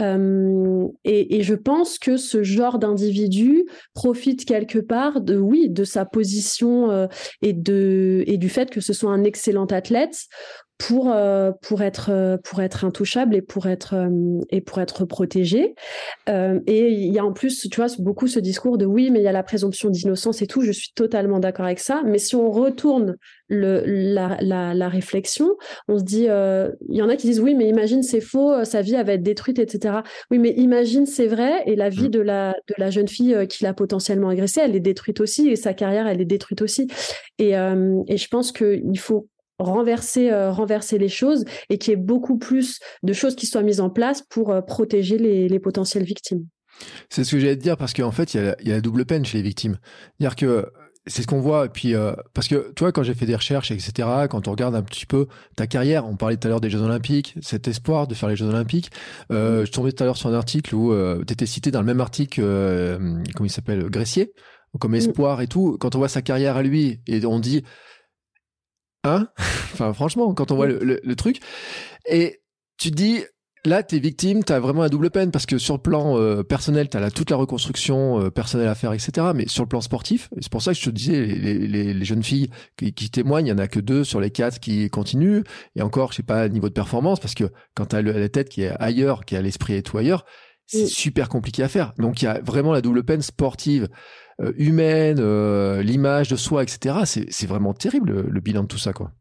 Euh, et, je pense que ce genre d'individu profite quelque part de oui de sa position euh, et de et du fait que ce soit un excellent athlète pour euh, pour être euh, pour être intouchable et pour être euh, et pour être protégé et il y a en plus tu vois beaucoup ce discours de oui mais il y a la présomption d'innocence et tout je suis totalement d'accord avec ça. Mais si on retourne le la, la, la réflexion on se dit il y en a qui disent oui mais imagine c'est faux sa vie va être détruite etc oui mais imagine c'est vrai et la vie mmh. de la de la jeune fille qui l'a potentiellement agressée elle est détruite aussi et sa carrière elle est détruite aussi. Et et je pense que il faut renverser, euh, renverser les choses et qu'il y ait beaucoup plus de choses qui soient mises en place pour euh, protéger les, les, potentielles victimes. C'est ce que j'allais te dire parce qu'en fait, il y, a, y a la double peine chez les victimes. C'est-à-dire que c'est ce qu'on voit. Et puis, euh, parce que, tu vois, quand j'ai fait des recherches, etc., quand on regarde un petit peu ta carrière, on parlait tout à l'heure des Jeux Olympiques, cet espoir de faire les Jeux Olympiques. Euh, Je tombais tout à l'heure sur un article où euh, tu étais cité dans le même article, comment il s'appelle, Gressier, comme mm. espoir et tout. Quand on voit sa carrière à lui et on dit, Hein? Enfin, franchement, quand on voit le, truc. Et tu dis, là, t'es victime, t'as vraiment la double peine parce que sur le plan euh, personnel, t'as toute la reconstruction euh, personnelle à faire, etc. Mais sur le plan sportif, c'est pour ça que je te disais, les, jeunes filles qui, témoignent, il y en a que deux sur les quatre qui continuent. Et encore, je sais pas, niveau de performance, parce que quand t'as la tête qui est ailleurs, qui a l'esprit et tout ailleurs, c'est super compliqué à faire. Donc il y a vraiment la double peine sportive euh, humaine, euh, l'image de soi, etc. C'est vraiment terrible le, bilan de tout ça, quoi.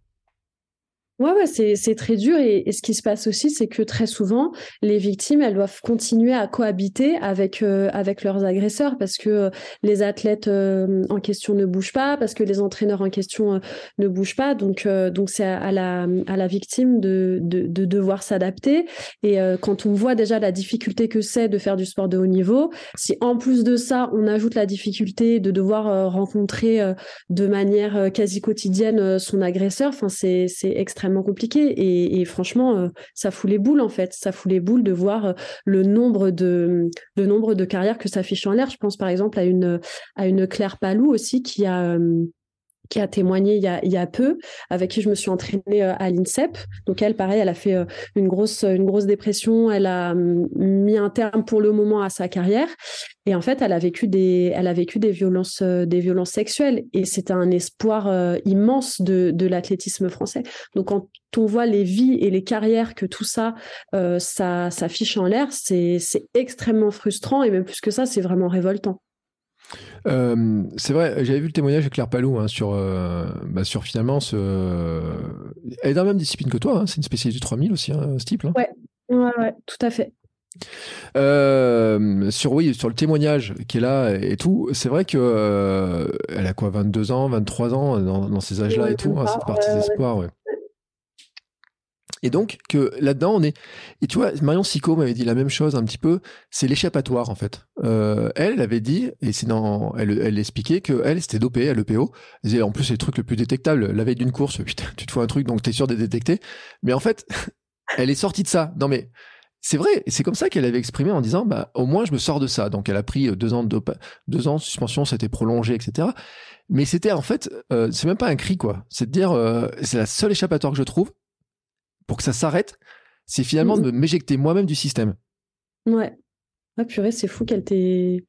Ouais, ouais, c'est très dur. Et, ce qui se passe aussi, c'est que très souvent, les victimes, elles doivent continuer à cohabiter avec, euh, leurs agresseurs parce que euh, les athlètes euh, en question ne bougent pas, parce que les entraîneurs en question ne bougent pas. Donc, c'est à, la, victime de, de, de devoir s'adapter. Et quand on voit déjà la difficulté que c'est de faire du sport de haut niveau, si en plus de ça, on ajoute la difficulté de devoir rencontrer de manière quasi quotidienne son agresseur, c'est extrêmement compliqué. Et, franchement, euh, ça fout les boules en fait. Ça fout les boules de voir euh, le nombre de le nombre de carrières que ça affiche en l'air. Je pense par exemple à une à une Claire Palou aussi qui a euh, qui a témoigné il y a, y a peu, avec qui je me suis entraînée à l'INSEP. Donc elle, pareil, elle a fait une grosse, une grosse dépression. Elle a hum, mis un terme pour le moment à sa carrière. Et en fait, elle a vécu des, elle a vécu des violences, euh, des violences sexuelles. Et c'est un espoir euh, immense de, de l'athlétisme français. Donc, quand on voit les vies et les carrières que tout ça, euh, ça, ça en l'air, c'est extrêmement frustrant. Et même plus que ça, c'est vraiment révoltant. C'est vrai, j'avais vu le témoignage de Claire Palou hein, sur, bah, sur finalement ce. Elle est dans la même discipline que toi, hein, c'est une spécialité du 3000 aussi, hein, ce type. Là. Ouais, ouais, ouais, tout à fait. Euh, sur oui, sur le témoignage qui est là et tout, c'est vrai que euh, elle a quoi, 22 ans, 23 ans dans, ces âges-là et tout, hein, c'est partie des espoirs, ouais. Et donc que là-dedans on est et tu vois Marion Sico m'avait dit la même chose un petit peu, c'est l'échappatoire en fait. Euh, elle, elle avait dit et c'est dans elle elle expliquait que elle c'était dopée à l'EPO. En plus c'est le truc le plus détectable la veille d'une course, tu te fais un truc donc t'es sûr d'être détecté. Mais en fait, elle est sortie de ça. Non mais c'est vrai, c'est comme ça qu'elle avait exprimé en disant, bah, au moins je me sors de ça. Donc elle a pris euh, deux ans de deux ans de suspension, c'était prolongé, etc. Mais c'était en fait, euh, c'est même pas un cri quoi. C'est de dire, euh, c'est la seule échappatoire que je trouve pour que ça s'arrête. C'est finalement de m'éjecter moi-même du système. Ouais. Ah purée, c'est fou qu'elle t'ait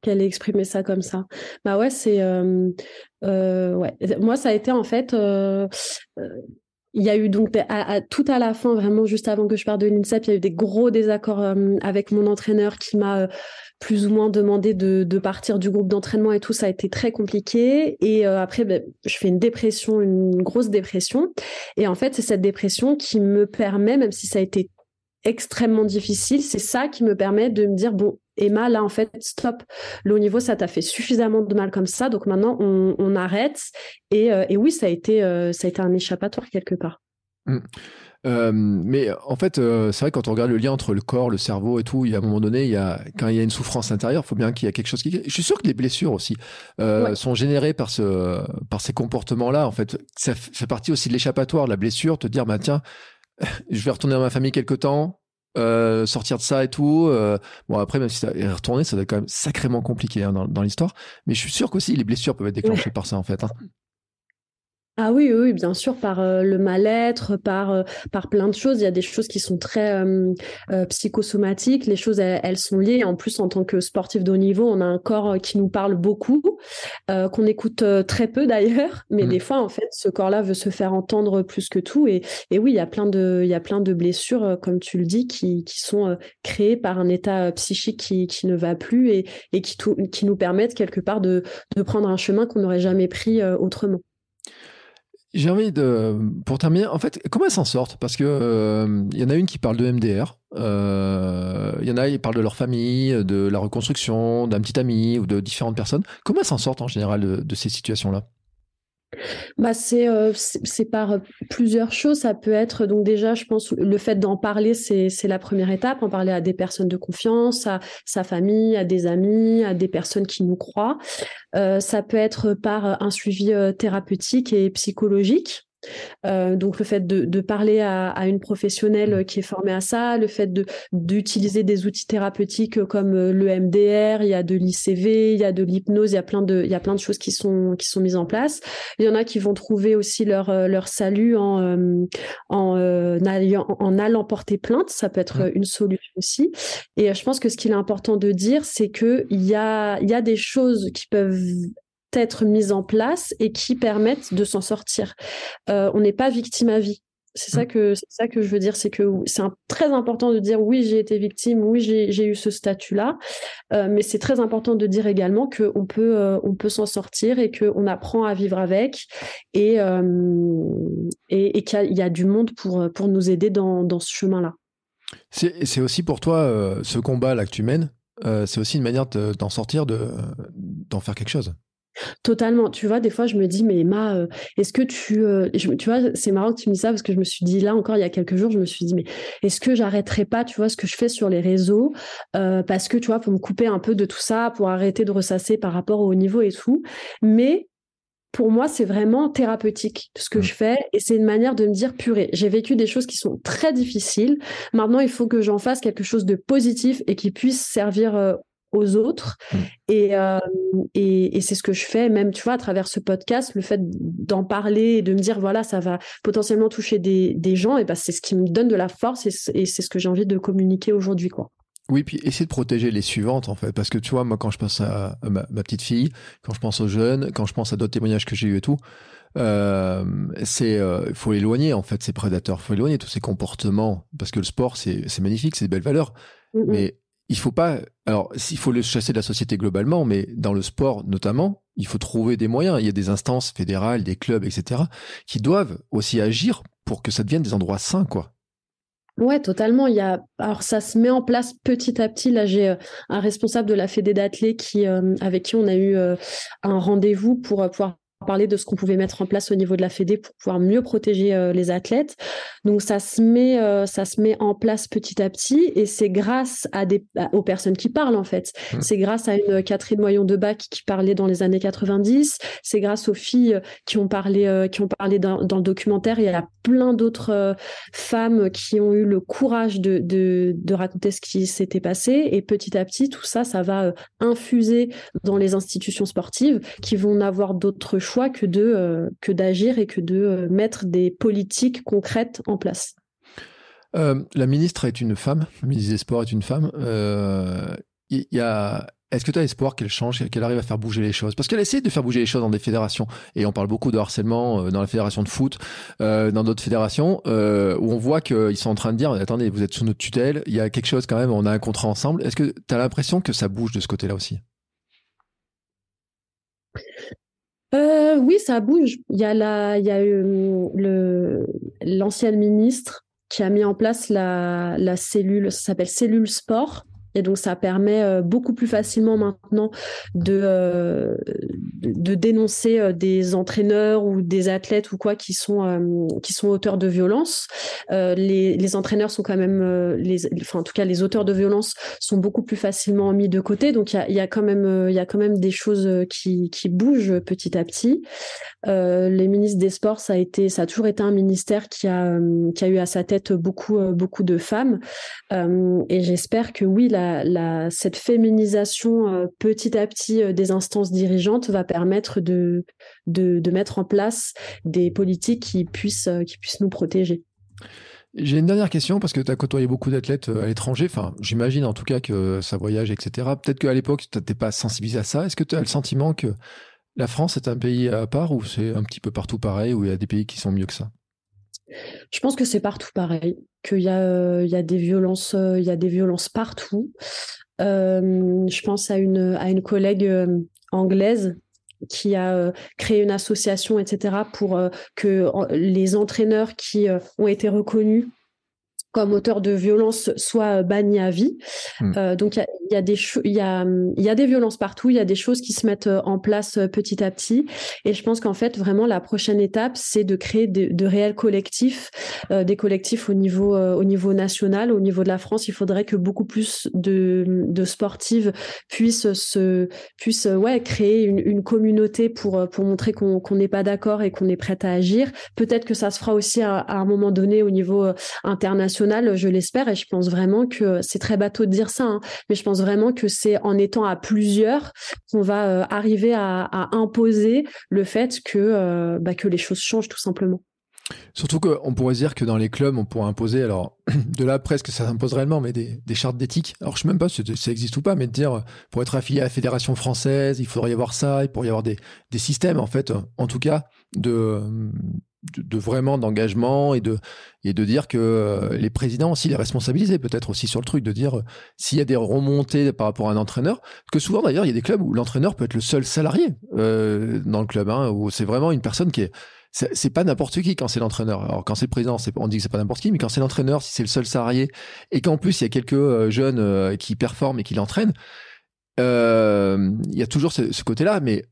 qu'elle ait exprimé ça comme ça. Bah ouais, c'est ouais. Moi, ça a été en fait il y a eu donc tout à la fin, vraiment juste avant que je parte de l'INSEP, il y a eu des gros désaccords euh, avec mon entraîneur qui m'a euh, plus ou moins demandé de, partir du groupe d'entraînement et tout. Ça a été très compliqué. Et euh, après, ben, je fais une dépression, une grosse dépression. Et en fait, c'est cette dépression qui me permet, même si ça a été extrêmement difficile, c'est ça qui me permet de me dire, bon, Emma, là, en fait, stop. Le haut niveau, ça t'a fait suffisamment de mal comme ça. Donc maintenant, on, arrête. Euh, et, oui, ça a, été, euh, ça a été un échappatoire quelque part. Mmh. Euh, mais en fait, c'est vrai quand on regarde le lien entre le corps, le cerveau et tout, il y a un moment donné, il y a, quand il y a une souffrance intérieure, il faut bien qu'il y ait quelque chose qui. Je suis sûr que les blessures aussi sont générées par ce, par ces comportements-là. En fait, ça fait partie aussi de l'échappatoire, de la blessure, te dire, bah tiens, je vais retourner dans ma famille quelque temps, euh, sortir de ça et tout. Euh, bon, après, même si ça est retourné, ça doit être quand même sacrément compliqué hein, dans, dans l'histoire. Mais je suis sûr qu'aussi les blessures peuvent être déclenchées par ça, en fait. Hein. Ah oui, oui, bien sûr, par euh, le mal-être, par, euh, par plein de choses. Il y a des choses qui sont très euh, psychosomatiques. Les choses, elles, sont liées. En plus, en tant que sportif de haut niveau, on a un corps qui nous parle beaucoup, qu'on écoute très peu d'ailleurs. Mais mmh. des fois, en fait, ce corps-là veut se faire entendre plus que tout. Et, et oui, il y a plein de, il y a plein de blessures, comme tu le dis, qui, qui sont créées par un état psychique qui, qui ne va plus et, et qui, qui nous permettent quelque part de, de prendre un chemin qu'on n'aurait jamais pris autrement. J'ai envie de, pour terminer, en fait, comment elles s'en sortent? Parce que il euh, y en a une qui parle de MDR, il euh, y en a qui parlent de leur famille, de la reconstruction, d'un petit ami ou de différentes personnes. Comment elles s'en sortent en général de ces situations-là? Bah c'est euh, c'est par plusieurs choses. Ça peut être donc déjà, je pense, le fait d'en parler, c'est c'est la première étape. En parler à des personnes de confiance, à sa famille, à des amis, à des personnes qui nous croient. Euh, ça peut être par un suivi euh, thérapeutique et psychologique. Euh, donc le fait de, de parler à, à, une professionnelle mmh. qui est formée à ça, le fait de d'utiliser des outils thérapeutiques comme euh, le MDR, il y a de l'ICV, il y a de l'hypnose, il y a plein de il y a plein de choses qui sont qui sont mises en place. Il y en a qui vont trouver aussi leur euh, leur salut en en, allant, en allant porter plainte, ça peut être mmh. une solution aussi. Et je pense que ce qu'il est important de dire, c'est que il y a il y a des choses qui peuvent être mises en place et qui permettent de s'en sortir. Euh, on n'est pas victime à vie. C'est ça mm. que c'est ça que je veux dire, c'est que c'est très important de dire oui j'ai été victime, oui j'ai eu ce statut-là, euh, mais c'est très important de dire également que on peut euh, on peut s'en sortir et que on apprend à vivre avec et euh, et, qu'il y, a du monde pour pour nous aider dans, dans ce chemin-là. C'est aussi pour toi ce combat là que tu mènes, c'est aussi une manière d'en sortir, de d'en faire quelque chose. Totalement. Tu vois, des fois, je me dis, mais Emma, euh, est-ce que tu. Euh, tu vois, c'est marrant que tu me dis ça parce que je me suis dit, là encore, il y a quelques jours, je me suis dit, mais est-ce que j'arrêterai pas, tu vois, ce que je fais sur les réseaux euh, Parce que, tu vois, pour me couper un peu de tout ça, pour arrêter de ressasser par rapport au niveau et tout. Mais pour moi, c'est vraiment thérapeutique ce que mmh. je fais et c'est une manière de me dire purée, j'ai vécu des choses qui sont très difficiles. Maintenant, il faut que j'en fasse quelque chose de positif et qui puisse servir aux autres. Mmh. Euh, et, et, c'est ce que je fais, même, tu vois, à travers ce podcast, le fait d'en parler et de me dire, voilà, ça va potentiellement toucher des, des gens, et ben, c'est ce qui me donne de la force et c'est ce que j'ai envie de communiquer aujourd'hui, quoi. Oui, puis essayer de protéger les suivantes, en fait. Parce que tu vois, moi, quand je pense à, ma, petite fille, quand je pense aux jeunes, quand je pense à d'autres témoignages que j'ai eu et tout, euh, c'est euh, faut éloigner en fait ces prédateurs, il faut éloigner tous ces comportements parce que le sport c'est magnifique, c'est de belles valeurs, mmh, mmh. mais il faut pas. Alors, s'il faut le chasser de la société globalement, mais dans le sport notamment, il faut trouver des moyens. Il y a des instances fédérales, des clubs, etc., qui doivent aussi agir pour que ça devienne des endroits sains, quoi. Ouais, totalement. Il y a, alors ça se met en place petit à petit. Là, j'ai euh, un responsable de la Fédé d'athlètes qui, euh, avec qui on a eu euh, un rendez-vous pour pouvoir parler de ce qu'on pouvait mettre en place au niveau de la Fédé pour pouvoir mieux protéger euh, les athlètes. Donc ça se met euh, ça se met en place petit à petit et c'est grâce à des aux personnes qui parlent en fait. Mmh. C'est grâce à une Catherine Moyon de Bac qui parlait dans les années 90, c'est grâce aux filles qui ont parlé euh, qui ont parlé dans, dans, le documentaire, il y a plein d'autres femmes qui ont eu le courage de, de, de raconter ce qui s'était passé et petit à petit tout ça ça va infuser dans les institutions sportives qui vont avoir d'autres choix que de euh, que d'agir et que de euh, mettre des politiques concrètes en place. Euh, la ministre est une femme, la ministre des Sports est une femme. Il y a est-ce que tu as espoir qu'elle change, qu'elle arrive à faire bouger les choses? Parce qu'elle essaie de faire bouger les choses dans des fédérations. Et on parle beaucoup de harcèlement dans la fédération de foot, dans d'autres fédérations, où on voit qu'ils sont en train de dire, attendez, vous êtes sous notre tutelle, il y a quelque chose quand même, on a un contrat ensemble. Est-ce que tu as l'impression que ça bouge de ce côté-là aussi? Euh, oui, ça bouge. Il y a la, euh, le l'ancienne ministre qui a mis en place la, la cellule, ça s'appelle cellule sport, et donc, ça permet euh, beaucoup plus facilement maintenant de, euh, dénoncer euh, des entraîneurs ou des athlètes ou quoi qui sont, qui sont auteurs de violence. Les, entraîneurs sont quand même, enfin, en tout cas, les auteurs de violence sont beaucoup plus facilement mis de côté. Donc, il y a, quand même, y a quand même des choses qui, qui bougent petit à petit. les ministres des Sports, ça a été, toujours été un ministère qui a, qui a eu à sa tête beaucoup, beaucoup de femmes. et j'espère que oui, la cette féminisation euh, petit à petit euh, des instances dirigeantes va permettre de, de, mettre en place des politiques qui puissent, euh, qui puissent nous protéger. J'ai une dernière question parce que tu as côtoyé beaucoup d'athlètes à l'étranger. Enfin, j'imagine en tout cas que ça voyage, etc. Peut-être qu'à l'époque, tu n'étais pas sensibilisé à ça. Est-ce que tu as le sentiment que la France est un pays à part ou c'est un petit peu partout pareil, ou il y a des pays qui sont mieux que ça? Je pense que c'est partout pareil, qu'il y a, des violences, il y a des violences partout. Je pense à une, à une collègue anglaise qui a créé une association, etc., pour que les entraîneurs qui ont été reconnus comme auteur de violence soit banni à vie. Hmm. Euh, donc il y, y a, des il y a il y a des violences partout, il y a des choses qui se mettent euh, en place euh, petit à petit et je pense qu'en fait vraiment la prochaine étape c'est de créer de, de réels collectifs, euh, des collectifs au niveau euh, au niveau national, au niveau de la France, il faudrait que beaucoup plus de, de sportives puissent se puissent ouais créer une, une communauté pour pour montrer qu'on qu'on n'est pas d'accord et qu'on est prête à agir. Peut-être que ça se fera aussi à, à un moment donné au niveau international je l'espère, et je pense vraiment que c'est très bateau de dire ça, hein, mais je pense vraiment que c'est en étant à plusieurs qu'on va euh, arriver à, imposer le fait que, euh, bah, que les choses changent tout simplement. Surtout qu'on pourrait dire que dans les clubs, on pourrait imposer, alors de là presque ça s'impose réellement, mais des, chartes d'éthique. Alors je sais même pas si ça existe ou pas, mais de dire pour être affilié à la fédération française, il faudrait y avoir ça, il pourrait y avoir des, des systèmes en fait, en tout cas, de, de, vraiment d'engagement et de et de dire que euh, les présidents aussi les responsabiliser peut-être aussi sur le truc de dire euh, s'il y a des remontées par rapport à un entraîneur que souvent d'ailleurs il y a des clubs où l'entraîneur peut être le seul salarié euh, dans le club hein, où c'est vraiment une personne qui est c'est pas n'importe qui quand c'est l'entraîneur. Alors quand c'est le président, on dit que c'est pas n'importe qui, mais quand c'est l'entraîneur, si c'est le seul salarié et qu'en plus il y a quelques jeunes qui performent et qui l'entraînent, il y a toujours ce, côté-là, mais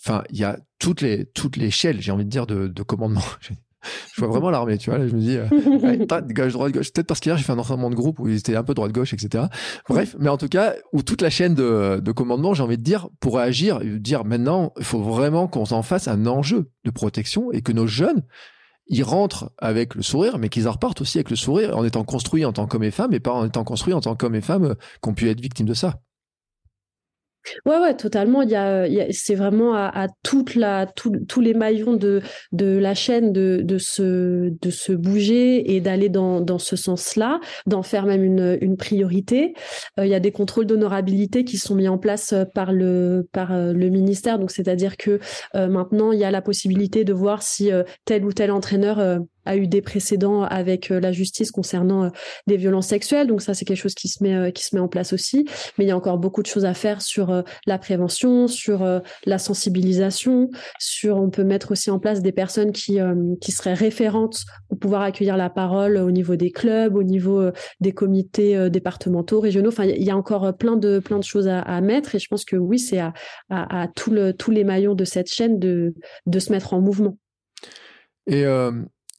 enfin il y a toutes les toutes l'échelle, j'ai envie de dire de, de commandement. je vois vraiment l'armée, tu vois. Là, je me dis, euh, gauche, droite, gauche. Peut-être parce qu'hier, j'ai fait un entraînement de groupe où ils étaient un peu droite-gauche, etc. Bref, mais en tout cas, où toute la chaîne de, de commandement, j'ai envie de dire, pour agir, dire maintenant, il faut vraiment qu'on s'en fasse un enjeu de protection et que nos jeunes, ils rentrent avec le sourire, mais qu'ils en repartent aussi avec le sourire en étant construits en tant qu'hommes et femmes et pas en étant construits en tant qu'hommes et femmes euh, qui ont pu être victimes de ça. Ouais, ouais, totalement. Il y a, il y a c'est vraiment à, à, toute la, tous les maillons de, de la chaîne de, de, se, de se bouger et d'aller dans, dans ce sens-là, d'en faire même une, une priorité. Euh, il y a des contrôles d'honorabilité qui sont mis en place euh, par le, par euh, le ministère. Donc, c'est-à-dire que maintenant, il y a la possibilité de voir si tel ou tel entraîneur a eu des précédents avec euh, la justice concernant euh, des violences sexuelles. Donc ça, c'est quelque chose qui se met euh, qui se met en place aussi. Mais il y a encore beaucoup de choses à faire sur la prévention, sur la sensibilisation, sur on peut mettre aussi en place des personnes qui qui seraient référentes pour pouvoir accueillir la parole au niveau des clubs, au niveau des comités départementaux, régionaux. Enfin, il y a encore plein de plein de choses à, mettre. Et je pense que oui, c'est à, à, à tout tous les maillons de cette chaîne de de se mettre en mouvement. Et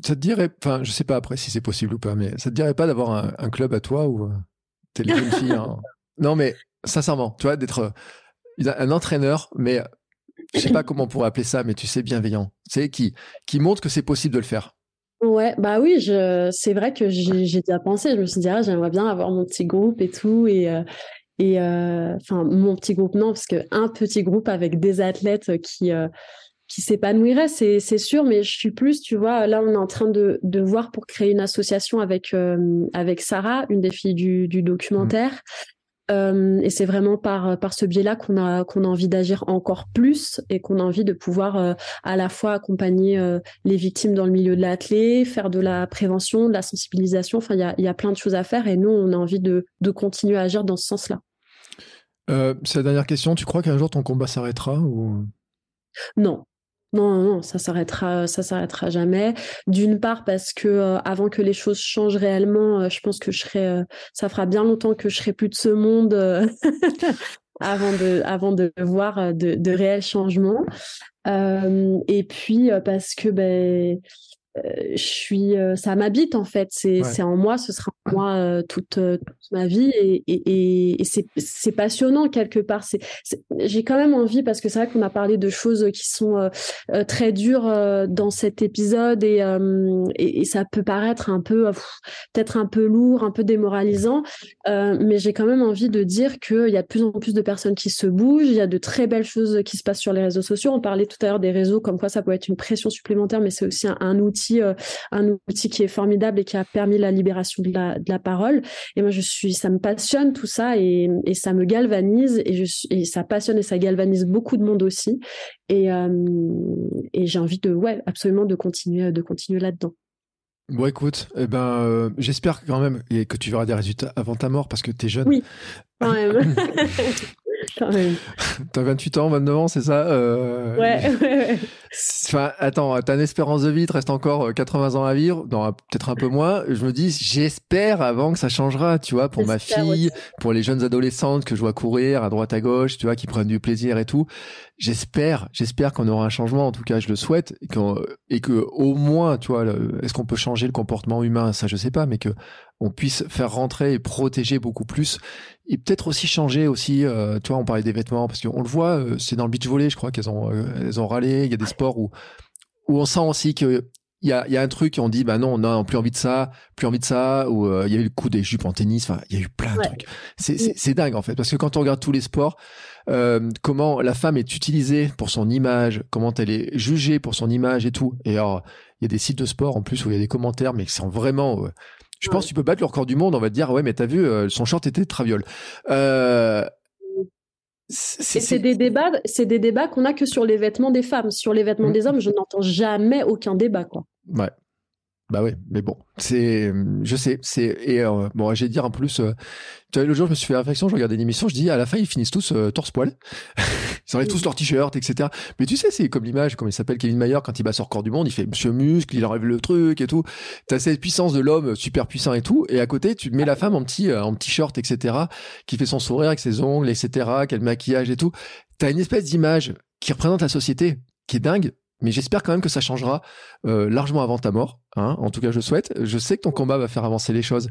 ça te dirait, enfin, je sais pas après si c'est possible ou pas, mais ça te dirait pas d'avoir un, club à toi où euh, t'es les jeunes filles. Hein. Non, mais sincèrement, tu vois, d'être euh, un entraîneur, mais je sais pas comment on pourrait appeler ça, mais tu sais, bienveillant. Tu sais, qui, qui montre que c'est possible de le faire. Ouais, bah oui, je... c'est vrai que j'ai déjà pensé. Je me suis dit, ah, j'aimerais bien avoir mon petit groupe et tout. Et, euh, et enfin, mon petit groupe, non, parce qu'un petit groupe avec des athlètes qui qui s'épanouirait, c'est, c'est sûr, mais je suis plus, tu vois, là on est en train de, de voir pour créer une association avec, euh, avec Sarah, une des filles du, du documentaire. Mmh. Euh, et c'est vraiment par, par ce biais-là qu'on a, qu'on a envie d'agir encore plus et qu'on a envie de pouvoir euh, à la fois accompagner les victimes dans le milieu de l'athlé, faire de la prévention, de la sensibilisation. Enfin, il y a, y a plein de choses à faire et nous, on a envie de, de continuer à agir dans ce sens-là. c'est la dernière question. Tu crois qu'un jour ton combat s'arrêtera ou... Non, non, non, ça s'arrêtera, ça s'arrêtera jamais. D'une part parce que euh, avant que les choses changent réellement, euh, je pense que je serai, euh, ça fera bien longtemps que je serai plus de ce monde avant de, avant de voir de, de réels changements. et puis parce que ben je suis, ça m'habite en fait. C'est, c'est en moi, ce sera en moi toute, toute, ma vie et, et, et c'est, c'est passionnant quelque part. J'ai quand même envie parce que c'est vrai qu'on a parlé de choses qui sont très dures dans cet épisode et, et, ça peut paraître un peu, peut-être un peu lourd, un peu démoralisant, mais j'ai quand même envie de dire qu'il y a de plus en plus de personnes qui se bougent. Il y a de très belles choses qui se passent sur les réseaux sociaux. On parlait tout à l'heure des réseaux, comme quoi ça peut être une pression supplémentaire, mais c'est aussi un, un outil euh, un outil qui est formidable et qui a permis la libération de la, de la parole. Et moi, je suis, ça me passionne tout ça et, et ça me galvanise et, je, et ça passionne et ça galvanise beaucoup de monde aussi. Et, euh, et j'ai envie de, ouais, absolument de continuer, de continuer là-dedans. Bon, écoute, eh ben, euh, j'espère quand même que tu verras des résultats avant ta mort parce que tu es jeune. Oui, quand même. T'as 28 ans, 29 ans, c'est ça euh... Ouais, ouais, ouais. Enfin, attends, t'as une espérance de vie, il te reste encore 80 ans à vivre, peut-être un peu moins. Je me dis, j'espère avant que ça changera, tu vois, pour ma fille, pour les jeunes adolescentes que je vois courir à droite à gauche, tu vois, qui prennent du plaisir et tout. J'espère, j'espère qu'on aura un changement. En tout cas, je le souhaite et, et que au moins, tu vois, est-ce qu'on peut changer le comportement humain? Ça, je sais pas, mais que on puisse faire rentrer et protéger beaucoup plus et peut-être aussi changer aussi euh, tu vois on parlait des vêtements parce qu'on le voit euh, c'est dans le beach volley je crois qu'elles ont euh, elles ont râlé il y a des sports où où on sent aussi que il y a, y a un truc et on dit bah non on n'a plus envie de ça plus envie de ça ou il y avait le coup des jupes en tennis enfin il y a eu plein de trucs. C'est c'est dingue en fait parce que quand on regarde tous les sports comment la femme est utilisée pour son image comment elle est jugée pour son image et tout. Et alors il y a des sites de sport en plus où il y a des commentaires mais qui sont vraiment je pense que tu peux battre le record du monde. On va te dire, ouais, mais t'as vu, euh, son short était de traviole. Euh, c'est des débats, c'est des débats qu'on a que sur les vêtements des femmes. Sur les vêtements mmh. des hommes, je n'entends jamais aucun débat, quoi. Ouais. Bah ouais, mais bon, c'est, je sais, c'est et euh, bon, j'ai dire en plus, euh, tu vois, le jour je me suis fait réflexion, je regardais une émission, je dis à la fin ils finissent tous euh, torse poil, ils enlèvent tous leur t-shirt, etc. Mais tu sais, c'est comme l'image, comme il s'appelle Kevin Mayer quand il bat sur corps du monde, il fait Monsieur muscle, il enlève le truc et tout. T'as cette puissance de l'homme super puissant et tout, et à côté tu mets la femme en petit, en petit short, etc. qui fait son sourire avec ses ongles, etc. Quel maquillage et tout. T'as une espèce d'image qui représente la société, qui est dingue, mais j'espère quand même que ça changera euh, largement avant ta mort. Hein. En tout cas, je souhaite. Je sais que ton combat va faire avancer les choses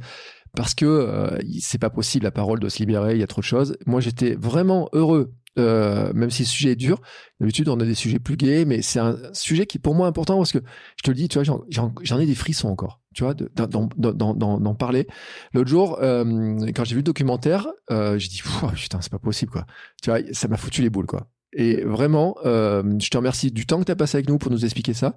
parce que euh, c'est pas possible. La parole doit se libérer. Il y a trop de choses. Moi, j'étais vraiment heureux. Euh, même si le sujet est dur, d'habitude on a des sujets plus gais, mais c'est un sujet qui est pour moi important parce que je te le dis, tu vois, j'en ai des frissons encore, tu vois, d'en parler. L'autre jour, euh, quand j'ai vu le documentaire, euh, j'ai dit, putain, c'est pas possible, quoi. Tu vois, ça m'a foutu les boules, quoi. Et vraiment, euh, je te remercie du temps que tu as passé avec nous pour nous expliquer ça.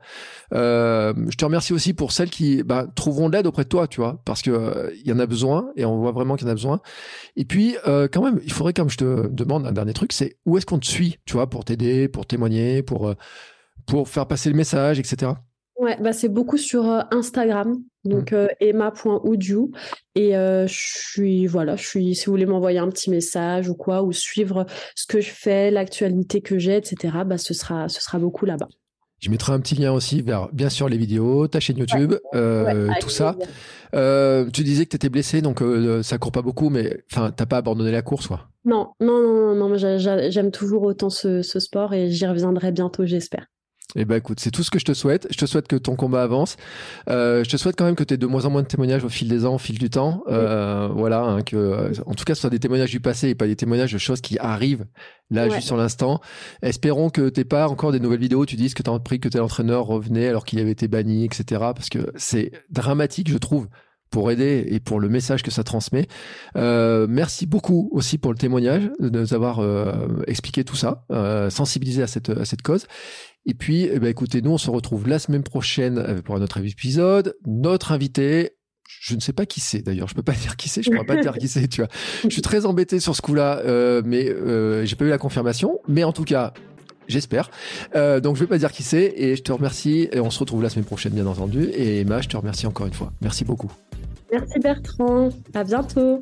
Euh, je te remercie aussi pour celles qui bah, trouveront de l'aide auprès de toi, tu vois, parce que euh, il y en a besoin et on voit vraiment qu'il y en a besoin. Et puis, euh, quand même, il faudrait comme je te demande un dernier truc, c'est où est-ce qu'on te suit, tu vois, pour t'aider, pour témoigner, pour pour faire passer le message, etc. Ouais, bah c'est beaucoup sur Instagram, donc mmh. emma.audio. Et je suis, voilà, je suis, si vous voulez m'envoyer un petit message ou quoi, ou suivre ce que je fais, l'actualité que j'ai, etc., bah, ce, sera, ce sera beaucoup là-bas. Je mettrai un petit lien aussi vers, bien sûr, les vidéos, ta chaîne YouTube, tout ça. tu disais que tu étais blessé, donc ça court pas beaucoup, mais enfin, t'as pas abandonné la course, quoi. Non, non, non, non, non j'aime toujours autant ce, ce sport et j'y reviendrai bientôt, j'espère. Eh ben écoute, c'est tout ce que je te souhaite. Je te souhaite que ton combat avance. Euh, je te souhaite quand même que tu aies de moins en moins de témoignages au fil des ans, au fil du temps. Euh, voilà, hein, que en tout cas ce soit des témoignages du passé et pas des témoignages de choses qui arrivent là juste sur l'instant. Espérons que t'aies pas encore des nouvelles vidéos où tu dises que t'as appris que tel entraîneur revenait alors qu'il avait été banni, etc. Parce que c'est dramatique, je trouve pour aider et pour le message que ça transmet. Euh, merci beaucoup aussi pour le témoignage, de nous avoir euh, expliqué tout ça, euh, sensibilisé à cette, à cette cause. Et puis, eh ben, écoutez, nous, on se retrouve la semaine prochaine euh, pour un autre épisode. Notre invité, je ne sais pas qui c'est d'ailleurs, je peux pas dire qui c'est, je pourrais pas dire qui c'est, tu vois. Je suis très embêté sur ce coup-là, euh, mais euh, j'ai pas eu la confirmation. Mais en tout cas, j'espère. Euh, donc je vais pas dire qui c'est et je te remercie et on se retrouve la semaine prochaine bien entendu. Et Emma, je te remercie encore une fois. Merci beaucoup. Merci Bertrand. À bientôt.